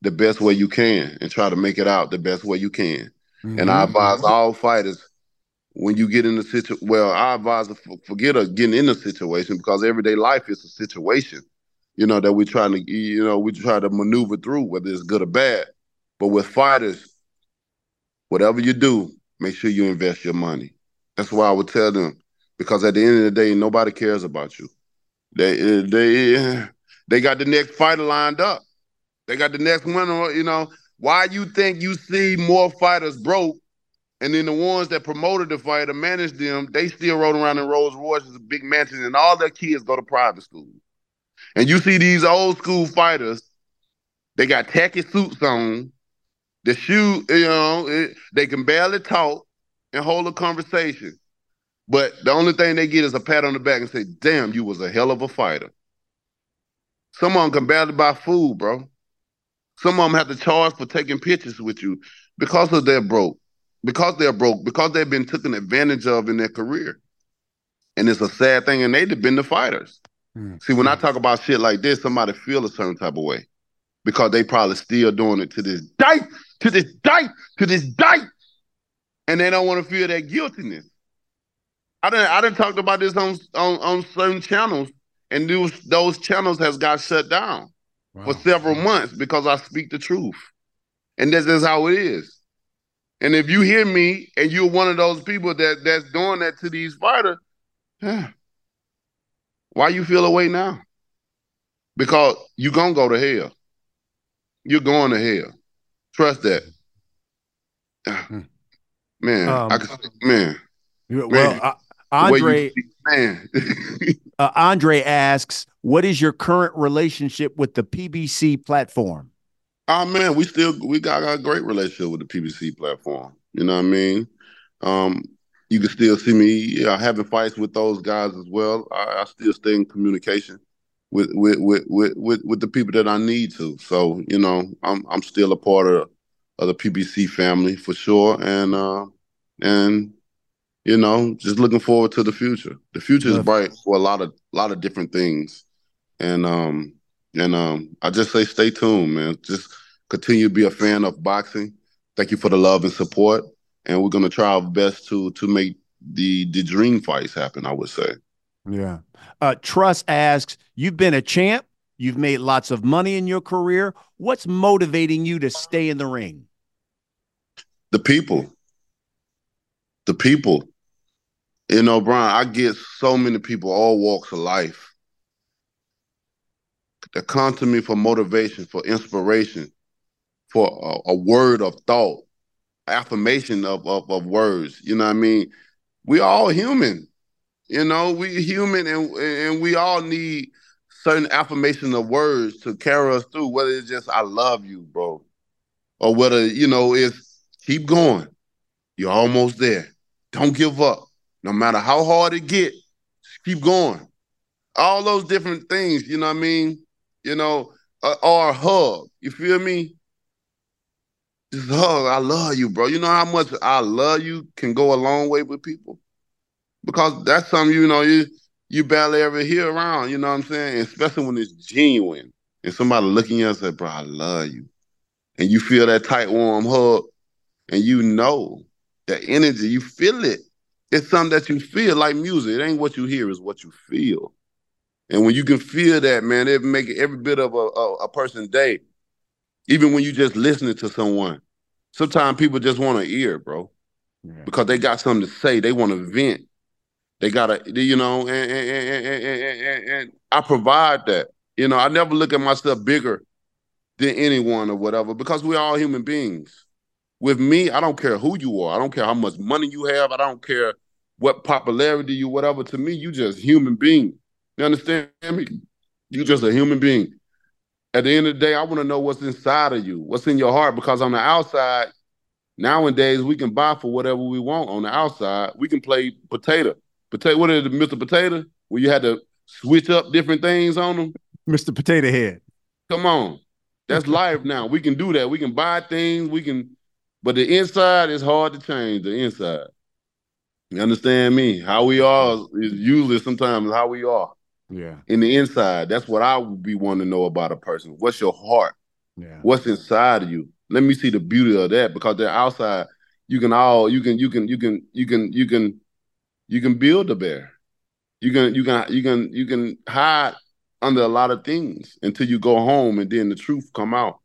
the best way you can and try to make it out the best way you can. Mm-hmm. And I advise all fighters when you get in the situation. Well, I advise forget of getting in the situation because everyday life is a situation. You know that we're trying to, you know, we try to maneuver through whether it's good or bad. But with fighters, whatever you do, make sure you invest your money. That's why I would tell them because at the end of the day, nobody cares about you. They they they got the next fighter lined up. They got the next winner. You know why you think you see more fighters broke, and then the ones that promoted the fighter managed them, they still rolling around in Rolls Royces, big mansions, and all their kids go to private school. And you see these old school fighters, they got tacky suits on, the shoe, you know, it, they can barely talk and hold a conversation. But the only thing they get is a pat on the back and say, damn, you was a hell of a fighter. Some of them can barely buy food, bro. Some of them have to charge for taking pictures with you because of their broke, because they're broke, because they've been taken advantage of in their career. And it's a sad thing, and they've been the fighters. Mm-hmm. See, when I talk about shit like this, somebody feel a certain type of way because they probably still doing it to this day, to this day, to this day. And they don't want to feel that guiltiness. I didn't I didn't talk about this on, on on certain channels, and those those channels has got shut down wow. for several months because I speak the truth, and this is how it is. And if you hear me and you're one of those people that that's doing that to these fighters, yeah, why you feel away now? Because you're gonna go to hell. You're going to hell. Trust that. Hmm. Man, um, I can, man. Well, man. I, Andre, man. uh, Andre asks, "What is your current relationship with the PBC platform?" Oh man, we still we got a great relationship with the PBC platform. You know what I mean? Um, you can still see me yeah, having fights with those guys as well. I, I still stay in communication with, with with with with with the people that I need to. So you know, I'm I'm still a part of of the PBC family for sure, and uh, and you know, just looking forward to the future. The future is bright for a lot of lot of different things, and um and um I just say stay tuned, man. Just continue to be a fan of boxing. Thank you for the love and support, and we're gonna try our best to to make the the dream fights happen. I would say. Yeah. Uh, Trust asks, you've been a champ. You've made lots of money in your career. What's motivating you to stay in the ring? The people. The people. You know, Brian, I get so many people, all walks of life, that come to me for motivation, for inspiration, for a, a word of thought, affirmation of, of, of words. You know what I mean? We all human. You know, we human and and we all need certain affirmation of words to carry us through, whether it's just I love you, bro. Or whether, you know, it's keep going. You're almost there. Don't give up. No matter how hard it get, keep going. All those different things, you know what I mean? You know, uh, or a hug. You feel me? Just. I love you, bro. You know how much I love you can go a long way with people? Because that's something, you know, you you barely ever hear around, you know what I'm saying? Especially when it's genuine. And somebody looking at you and say, bro, I love you. And you feel that tight, warm hug, and you know the energy, you feel it. It's something that you feel like music. It ain't what you hear, it's what you feel. And when you can feel that, man, it make every bit of a, a, a person's day. Even when you just listening to someone. Sometimes people just want to ear, bro. Yeah. Because they got something to say. They want to vent. They gotta, you know, and, and, and, and, I provide that. You know, I never look at myself bigger than anyone or whatever because we're all human beings. With me, I don't care who you are. I don't care how much money you have. I don't care what popularity you whatever to me you just human being you understand me You're just a human being. At the end of the day, I want to know what's inside of you, what's in your heart, because on the outside, nowadays we can buy for whatever we want. On the outside, we can play potato. Potato, what is it, Mr. Potato? Where you had to switch up different things on them. Mr. Potato Head. Come on. That's life now. We can do that. We can buy things. We can, but the inside is hard to change. The inside. You understand me? How we are is usually sometimes how we are. Yeah. In the inside. That's what I would be wanting to know about a person. What's your heart? Yeah. What's inside of you? Let me see the beauty of that because the outside, you can all you can you can you can you can you can you can build a bear. You can you can you can you can hide under a lot of things until you go home and then the truth come out.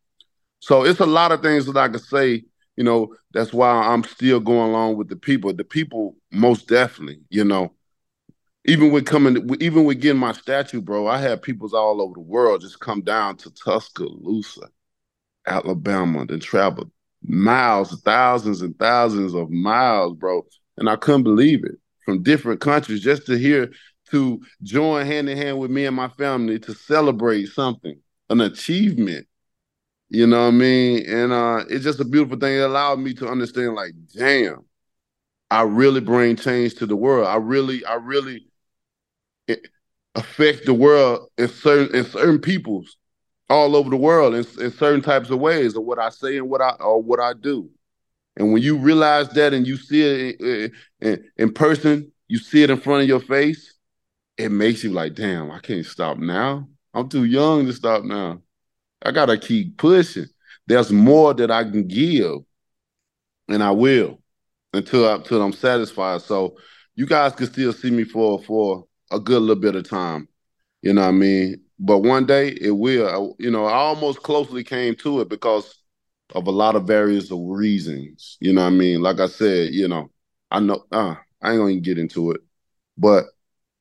So it's a lot of things that I could say, you know, that's why I'm still going along with the people. The people most definitely, you know, even with coming, even with getting my statue, bro, I had peoples all over the world just come down to Tuscaloosa, Alabama, then travel miles, thousands and thousands of miles, bro. And I couldn't believe it from different countries just to hear to join hand in hand with me and my family to celebrate something, an achievement. You know what I mean? And uh, it's just a beautiful thing. It allowed me to understand, like, damn, I really bring change to the world. I really, I really affect the world in certain in certain peoples all over the world in, in certain types of ways of what I say and what I or what I do. And when you realize that and you see it in, in, person, you see it in front of your face, it makes you like, damn, I can't stop now. I'm too young to stop now. I gotta keep pushing. There's more that I can give, and I will until I, until I'm satisfied. So you guys can still see me for for a good little bit of time. You know what I mean? But one day it will. You know, I almost closely came to it because of a lot of various reasons. You know what I mean? Like I said, you know, I know uh, I ain't gonna get into it, but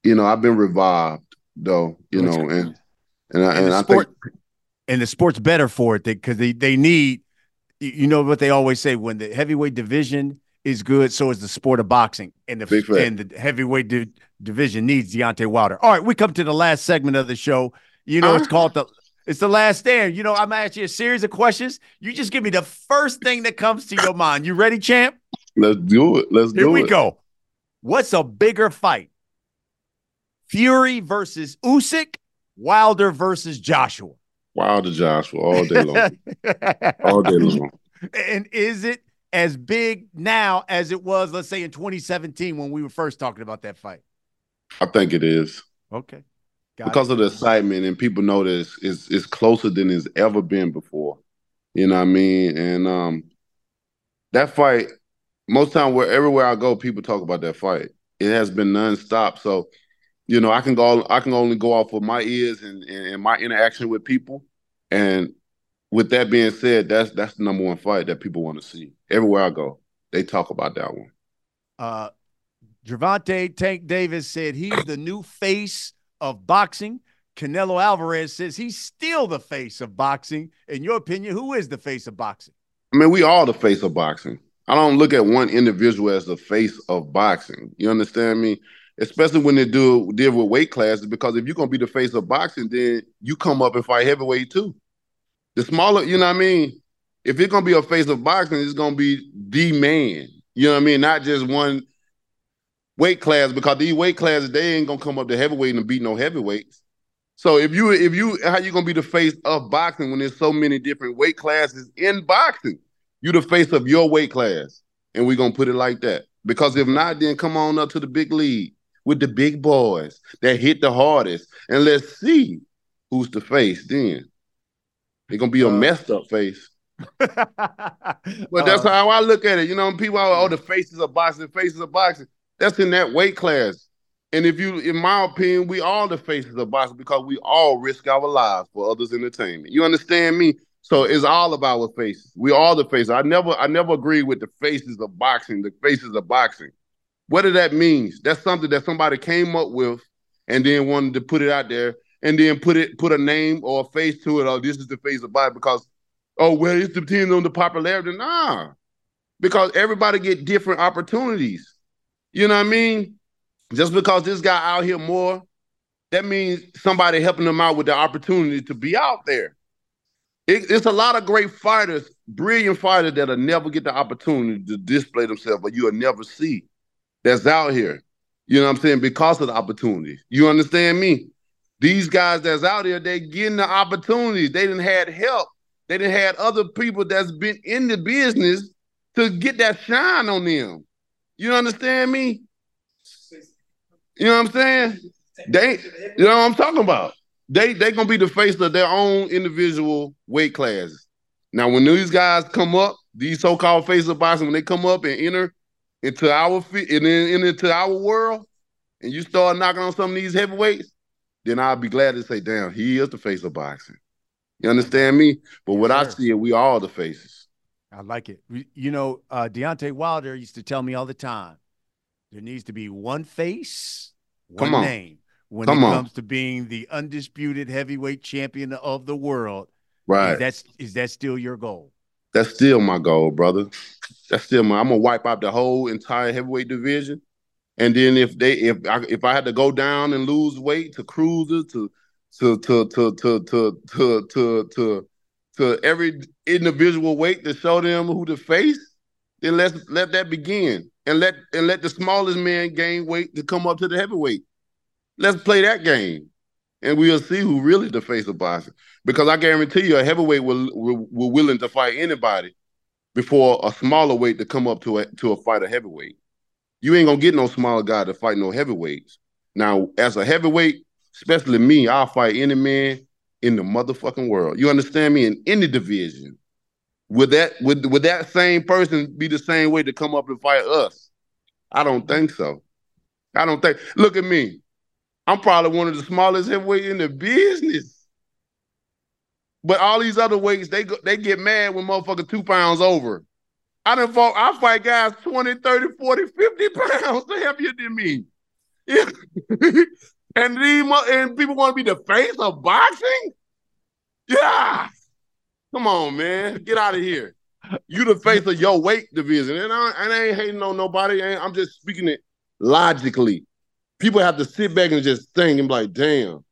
you know, I've been revived though. You know, and and I, and, and I sport, think and the sport's better for it because they, they need. You know what they always say when the heavyweight division is good, so is the sport of boxing, and the and the heavyweight di- division needs Deontay Wilder. All right, we come to the last segment of the show. You know, uh, it's called the it's the last stand. You know, I'm asking you a series of questions. You just give me the first thing that comes to your mind. You ready, champ? Let's do it. Let's Here do it. Here we go. What's a bigger fight? Fury versus Usyk, Wilder versus Joshua. Wilder Joshua all day long. all day long. And is it as big now as it was, let's say, in 2017 when we were first talking about that fight? I think it is. Okay. Got because it. of the excitement and people know that it's, it's, it's closer than it's ever been before. You know what I mean? And um that fight, most time where everywhere I go, people talk about that fight. It has been nonstop. So, you know, I can go I can only go off of my ears and, and, and my interaction with people. And with that being said, that's that's the number one fight that people want to see. Everywhere I go, they talk about that one. Uh Gervonta Tank Davis said he's the new face of boxing. Canelo Alvarez says he's still the face of boxing. In your opinion, who is the face of boxing? I mean, we are the face of boxing. I don't look at one individual as the face of boxing. You understand me? Especially when they do deal with weight classes, because if you're gonna be the face of boxing, then you come up and fight heavyweight too. The smaller, you know what I mean? If it's gonna be a face of boxing, it's gonna be the man. You know what I mean? Not just one weight class because these weight classes they ain't gonna come up to heavyweight and beat no heavyweights. So if you if you how you gonna be the face of boxing when there's so many different weight classes in boxing? You the face of your weight class, and we're gonna put it like that. Because if not, then come on up to the big league with the big boys that hit the hardest, and let's see who's the face. Then it's gonna be a uh, messed up face. but that's uh, how I look at it. You know, people are oh the faces of boxing, faces of boxing. That's in that weight class. And if you, in my opinion, we all the faces of boxing because we all risk our lives for others' entertainment. You understand me? So it's all about our faces. We all the faces. I never, I never agree with the faces of boxing. The faces of boxing. What does that mean? That's something that somebody came up with and then wanted to put it out there and then put it, put a name or a face to it. Oh, this is the face of boxing because, oh well, it's depending on the popularity. Nah, because everybody get different opportunities. You know what I mean? Just because this guy out here more that means somebody helping them out with the opportunity to be out there. It, it's a lot of great fighters, brilliant fighters that'll never get the opportunity to display themselves, but you'll never see that's out here. You know what I'm saying? Because of the opportunities. You understand me? These guys that's out here, they getting the opportunities. They didn't had help. They didn't had other people that's been in the business to get that shine on them. You understand me? You know what I'm saying? They, you know what I'm talking about. They they gonna be the face of their own individual weight classes. Now, when these guys come up, these so-called face of boxing, when they come up and enter into our feet and then into our world, and you start knocking on some of these heavyweights, then I'll be glad to say, damn, he is the face of boxing. You understand me? But what I see, we all the faces. I like it. You know, uh, Deontay Wilder used to tell me all the time, there needs to be one face, one name when Come it on. comes to being the undisputed heavyweight champion of the world. Right. Is that, is is that still your goal? That's still my goal, brother. That's still my. I'm gonna wipe out the whole entire heavyweight division, and then if they if I if I had to go down and lose weight to cruiser to to to to to to to to to, to every individual weight to show them who to face, then let's let that begin and let and let the smallest man gain weight to come up to the heavyweight. Let's play that game, and we'll see who really the face of boxing. Because I guarantee you, a heavyweight will will, will willing to fight anybody before a smaller weight to come up to a to a fight a heavyweight. You ain't gonna get no smaller guy to fight no heavyweights. Now, as a heavyweight, especially me, I'll fight any man in the motherfucking world. You understand me? In any division. Would that would would that same person be the same way to come up and fight us? I don't think so. I don't think. Look at me. I'm probably one of the smallest heavyweights in the business. But all these other weights, they go, they get mad when motherfucker two pounds over. I done fought, I fight guys 20, 30, 40, 50 pounds heavier than me. and these and people want to be the face of boxing? Yeah. Come on, man. Get out of here. You the face of your weight division. And I, and I ain't hating on nobody. I'm just speaking it logically people have to sit back and just think and be like, damn.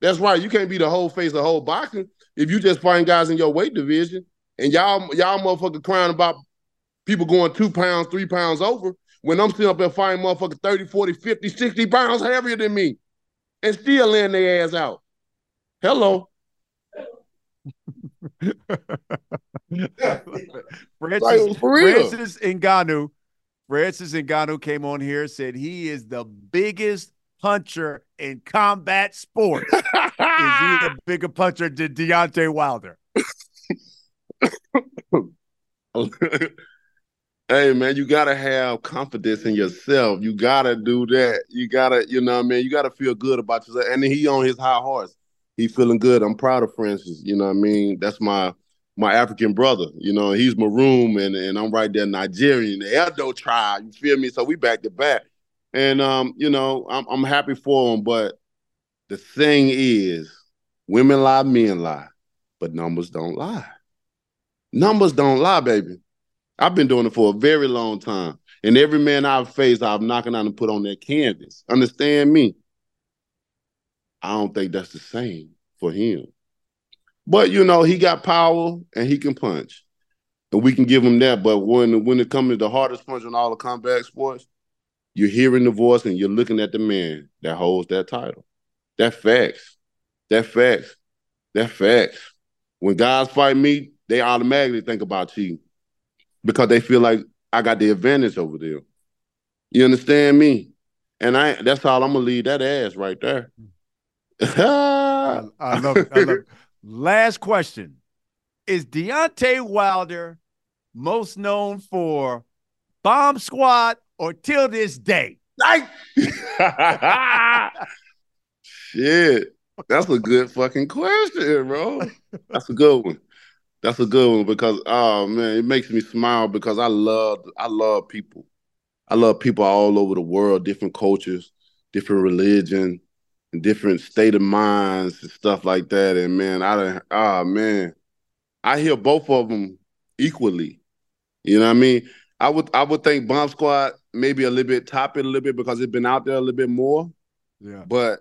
That's right. You can't be the whole face of whole boxing if you just find guys in your weight division and y'all y'all motherfucker crying about people going two pounds, three pounds over when I'm sitting up there fighting motherfucker 30, 40, 50, 60 pounds heavier than me and still laying their ass out. Hello. Francis, Francis Ngannou Francis Ngannou came on here said he is the biggest puncher in combat sports. is he the bigger puncher than Deontay Wilder? hey man, you gotta have confidence in yourself. You gotta do that. You gotta, you know, what I mean, you gotta feel good about yourself. And he on his high horse. He feeling good. I'm proud of Francis. You know what I mean? That's my my African brother. You know, he's Cameroon and, and I'm right there Nigerian, the Edo tribe. You feel me? So we back to back. And um, you know, I'm I'm happy for him, but the thing is, women lie, men lie, but numbers don't lie. Numbers don't lie, baby. I've been doing it for a very long time. And every man I've faced, I've knocking out and put on that canvas. Understand me? I don't think that's the same for him. But you know, he got power and he can punch. And we can give him that. But when when it comes to the hardest punch in all the combat sports, you're hearing the voice and you're looking at the man that holds that title. That facts. That facts. That facts. When guys fight me, they automatically think about cheating because they feel like I got the advantage over them. You understand me? And I that's all I'm gonna leave that ass right there. I, I, love it. I love it. Last question. Is Deontay Wilder most known for Bomb Squad or till this day? Like shit. That's a good fucking question, bro. That's a good one. That's a good one because oh man, it makes me smile because I love I love people. I love people all over the world, different cultures, different religion, different state of minds and stuff like that. And man, I don't ah man, I hear both of them equally. You know what I mean? I would I would think Bomb Squad maybe a little bit top it a little bit because it's been out there a little bit more. Yeah. But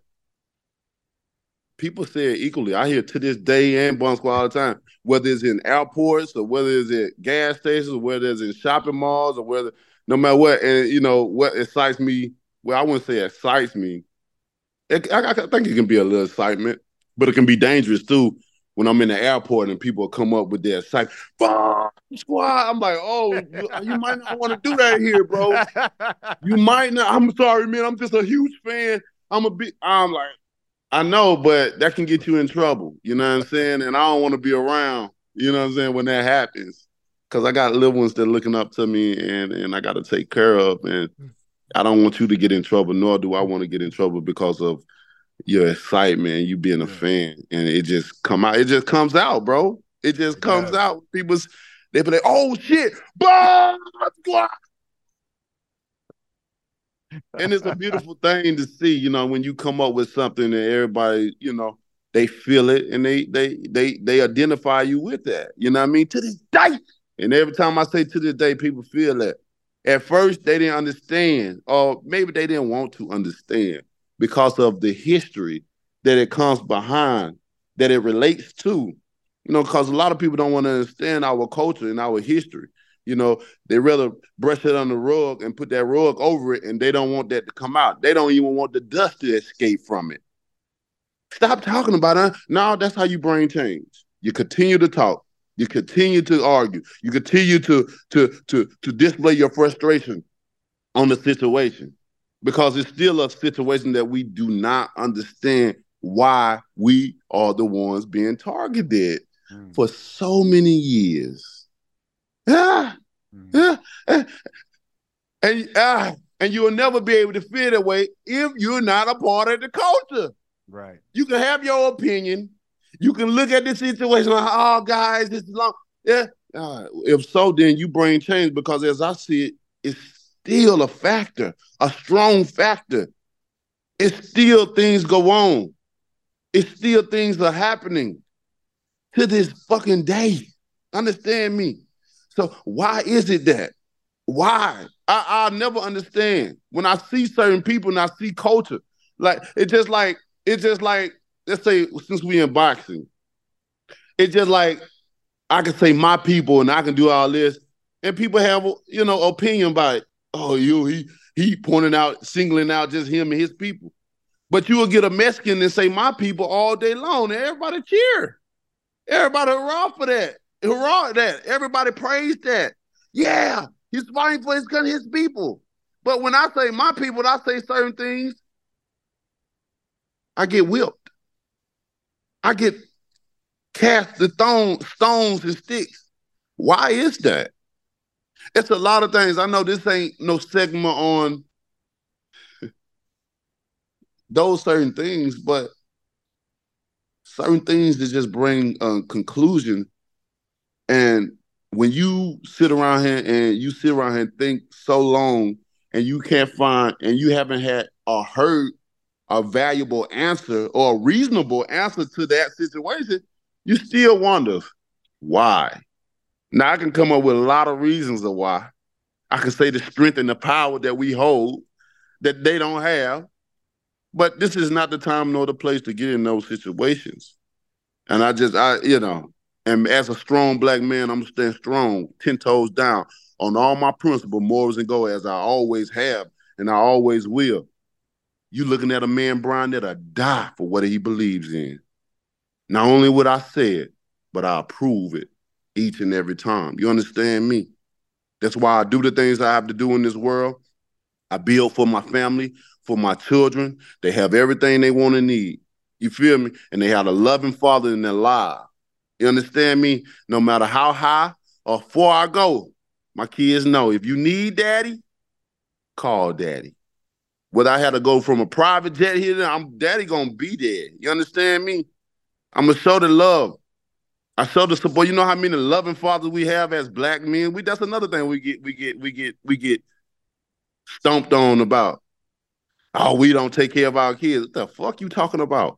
people say it equally. I hear to this day and Bomb Squad all the time, whether it's in airports or whether it's at gas stations, or whether it's in shopping malls or whether no matter what, and you know what excites me. Well, I wouldn't say excites me. It, I, I, think it can be a little excitement, but it can be dangerous too when I'm in the airport and people come up with their excitement. Squad, I'm like, oh, you, you might not want to do that here, bro. You might not. I'm sorry, man. I'm just a huge fan. I'm a big. I'm like, I know, but that can get you in trouble. You know what I'm saying? And I don't want to be around. You know what I'm saying when that happens, because I got little ones that are looking up to me, and and I got to take care of, and I don't want you to get in trouble, nor do I want to get in trouble because of your excitement, you being a fan, and it just come out. It just comes out, bro. It just comes yeah. out. People's they be like, "Oh shit, blah, blah and it's a beautiful thing to see, you know, when you come up with something and everybody, you know, they feel it and they they they they identify you with that. You know what I mean? To this day. And every time I say to this day, people feel that. At first, they didn't understand, or maybe they didn't want to understand because of the history that it comes behind, that it relates to. You know, because a lot of people don't want to understand our culture and our history. You know, they rather brush it on the rug and put that rug over it, and they don't want that to come out. They don't even want the dust to escape from it. Stop talking about it. Now that's how you brain change. You continue to talk. You continue to argue. You continue to to to to display your frustration on the situation because it's still a situation that we do not understand why we are the ones being targeted mm. for so many years. Yeah. Mm-hmm. Yeah. And uh, and you will never be able to feel that way if you're not a part of the culture. Right. You can have your opinion. You can look at the situation like, oh, guys, this is long. Yeah. Uh, if so, then you bring change because as I see it, it's still a factor, a strong factor. It's still things go on. It's still things are happening to this fucking day. Understand me? So why is it that? Why? I, I'll never understand when I see certain people and I see culture. Like it's just like it's just like let's say since we in boxing, it's just like I can say my people and I can do all this, and people have you know opinion about it. Oh, you he he pointing out, singling out just him and his people. But you will get a Mexican and say my people all day long, and everybody cheer. Everybody hurrah for that hurrah that. Everybody praised that. Yeah, he's fighting for his gun, his people. But when I say my people, I say certain things, I get whipped. I get cast the thong, stones and sticks. Why is that? It's a lot of things. I know this ain't no segment on those certain things, but certain things that just bring a conclusion and when you sit around here and you sit around here and think so long and you can't find and you haven't had or heard a valuable answer or a reasonable answer to that situation, you still wonder why. Now I can come up with a lot of reasons of why. I can say the strength and the power that we hold that they don't have. But this is not the time nor the place to get in those situations. And I just I, you know, and as a strong black man, I'm gonna stand strong, ten toes down on all my principles, morals, and goals, as I always have, and I always will. You looking at a man, Brian, that'll die for what he believes in. Not only what I said, but I approve it each and every time. You understand me? That's why I do the things I have to do in this world. I build for my family, for my children. They have everything they want to need. You feel me? And they have a loving father in their lives. You understand me? No matter how high or far I go, my kids know if you need daddy, call daddy. Whether I had to go from a private jet here, I'm daddy gonna be there. You understand me? I'm gonna show the love. I show the support. You know how many loving fathers we have as black men. We that's another thing we get we get we get we get stomped on about. Oh, we don't take care of our kids. What the fuck you talking about?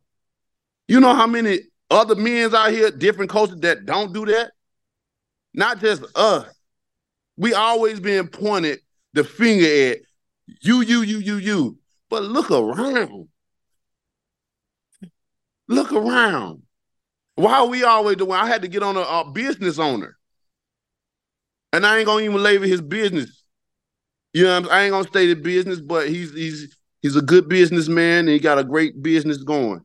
You know how many other men's out here, different cultures that don't do that. Not just us. We always being pointed the finger at you, you, you, you, you. But look around. Look around. Why are we always doing? I had to get on a, a business owner. And I ain't gonna even label his business. You know, I ain't gonna state the business, but he's he's he's a good businessman and he got a great business going.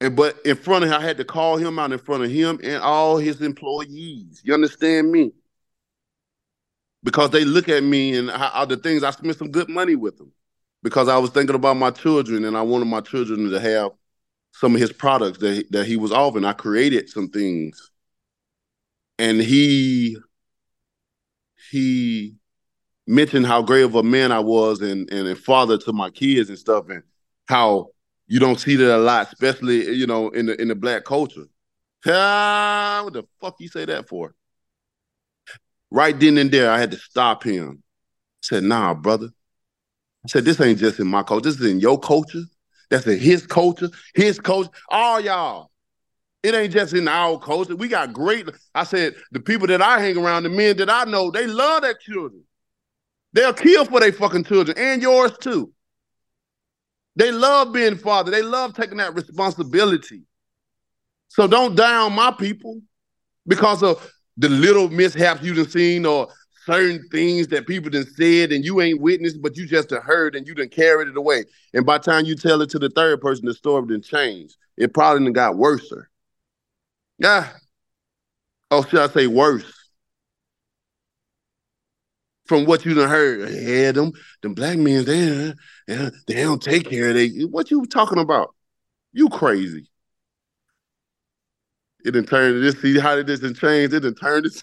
And but in front of him, I had to call him out in front of him and all his employees. You understand me? Because they look at me and how, the things I spent some good money with them. Because I was thinking about my children and I wanted my children to have some of his products that that he was offering. I created some things, and he he mentioned how great of a man I was and and a father to my kids and stuff, and how you don't see that a lot, especially you know in the in the black culture. Ah, what the fuck you say that for? Right then and there, I had to stop him. I said, "Nah, brother." I said, "This ain't just in my culture. This is in your culture. That's in his culture, his culture. All y'all. It ain't just in our culture. We got great. I said the people that I hang around, the men that I know, they love their children. They'll kill for their fucking children and yours too. They love being father. They love taking that responsibility. So don't down my people because of the little mishaps you've seen or certain things that people done said and you ain't witnessed, but you just heard and you done carried it away. And by time you tell it to the third person, the story done changed. It probably done got worse. Yeah. Oh, should I say worse? From what you done heard, yeah, them them black men, they, they don't take care of they. What you talking about? You crazy. It didn't turn this. See how it didn't change. It didn't turn this.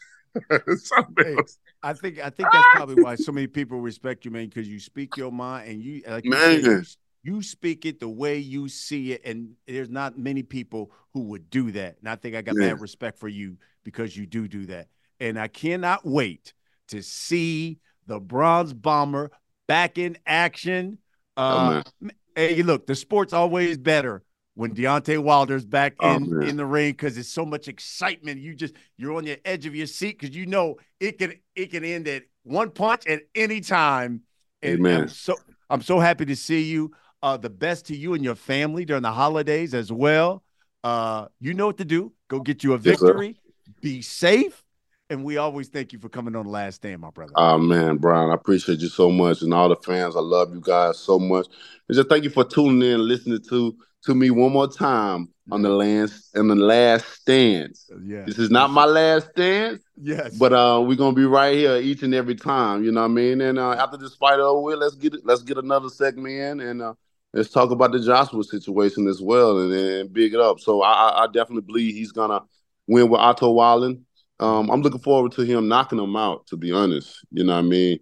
hey, I think I think that's probably why so many people respect you, man, because you speak your mind and you like man. You, said, you, speak it the way you see it, and there's not many people who would do that. And I think I got yeah. mad respect for you because you do do that. And I cannot wait to see the Bronze Bomber back in action. Uh, oh, hey, look, the sport's always better when Deontay Wilder's back oh, in in the ring because it's so much excitement. You just you're on the edge of your seat because you know it can it can end at one punch at any time. And Amen. I'm so I'm so happy to see you. Uh, the best to you and your family during the holidays as well. Uh, you know what to do. Go get you a victory. Yes, Be safe. And we always thank you for coming on the last stand, my brother. Oh man, Brian, I appreciate you so much, and all the fans. I love you guys so much. And just thank you for tuning in, listening to to me one more time on the last on the last stance. Yeah. This is not my last stance. Yes. But uh we're gonna be right here each and every time. You know what I mean? And uh, after this fight over with, let's get it, let's get another segment in and uh let's talk about the Joshua situation as well and, and big it up. So I, I definitely believe he's gonna win with Otto Wallin. Um, I'm looking forward to him knocking him out, to be honest. You know what I mean?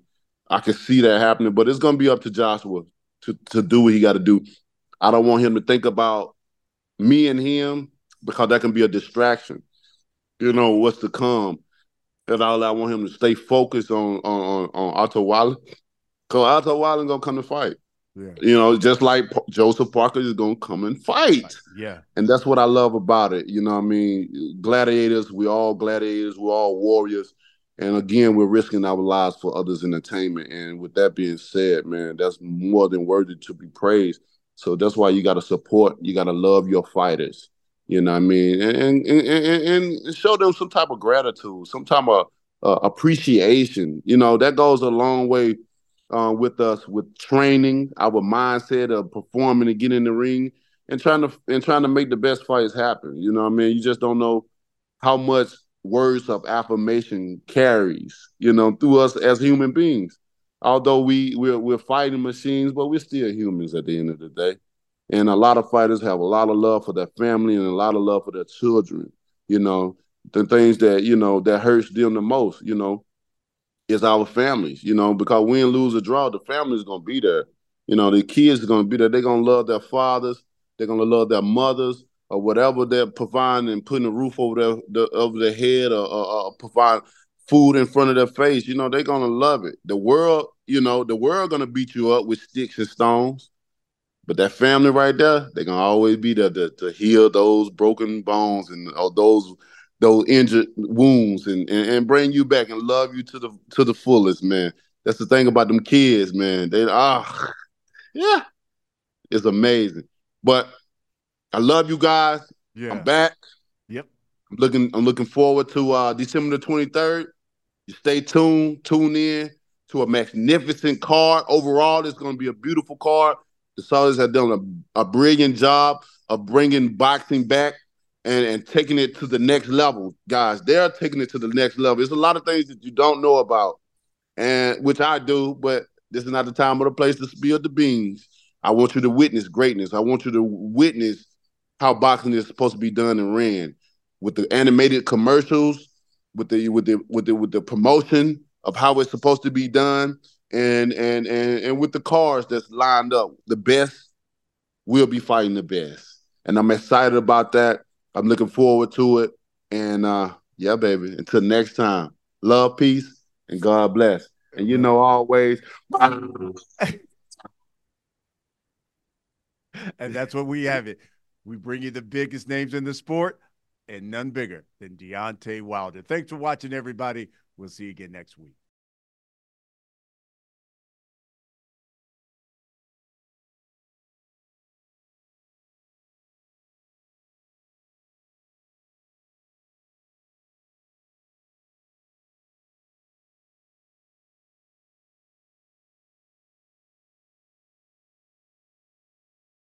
I can see that happening, but it's gonna be up to Joshua to, to do what he got to do. I don't want him to think about me and him because that can be a distraction. You know what's to come. And all I want him to stay focused on on on Otto Wallin. Cause Otto Wallin gonna come to fight. Yeah. You know, just like P- Joseph Parker is gonna come and fight. Yeah. And that's what I love about it. You know I mean? Gladiators, we all gladiators, we're all warriors. And again, we're risking our lives for others' entertainment. And with that being said, man, that's more than worthy to be praised. So that's why you got to support, you got to love your fighters. You know what I mean? And, and, and, and show them some type of gratitude, some type of uh, appreciation. You know, that goes a long way uh, with us with training, our mindset of performing and getting in the ring and trying to and trying to make the best fights happen. You know what I mean? You just don't know how much words of affirmation carries, you know, through us as human beings although we we're, we're fighting machines, but we're still humans at the end of the day. And a lot of fighters have a lot of love for their family and a lot of love for their children. You know, the things that you know that hurts them the most. You know, is our families. You know, because win, lose, or draw, the family's gonna be there. You know, the kids are gonna be there. They're gonna love their fathers. They're gonna love their mothers or whatever they're providing and putting a roof over their, the, over their head or, or, or provide food in front of their face, you know, they're gonna love it. The world, you know, the world gonna beat you up with sticks and stones. But that family right there, they're gonna always be there to, to heal those broken bones and or those those injured wounds and, and, and bring you back and love you to the to the fullest, man. That's the thing about them kids, man. They ah yeah, it's amazing. But I love you guys. Yeah. I'm back. Yep. I'm looking. I'm looking forward to uh, December the 23rd. You stay tuned. Tune in to a magnificent card. Overall, it's going to be a beautiful card. The Saudis have done a, a brilliant job of bringing boxing back and, and taking it to the next level, guys. They're taking it to the next level. There's a lot of things that you don't know about, and which I do, but this is not the time or the place to spill the beans. I want you to witness greatness. I want you to witness how boxing is supposed to be done and ran with the animated commercials, with the with the with the with the promotion of how it's supposed to be done, and and and and with the cars that's lined up. The best will be fighting the best, and I'm excited about that. I'm looking forward to it, and uh yeah, baby. Until next time, love, peace, and God bless. And you know, always. and that's what we have it. We bring you the biggest names in the sport and none bigger than Deontay Wilder. Thanks for watching, everybody. We'll see you again next week.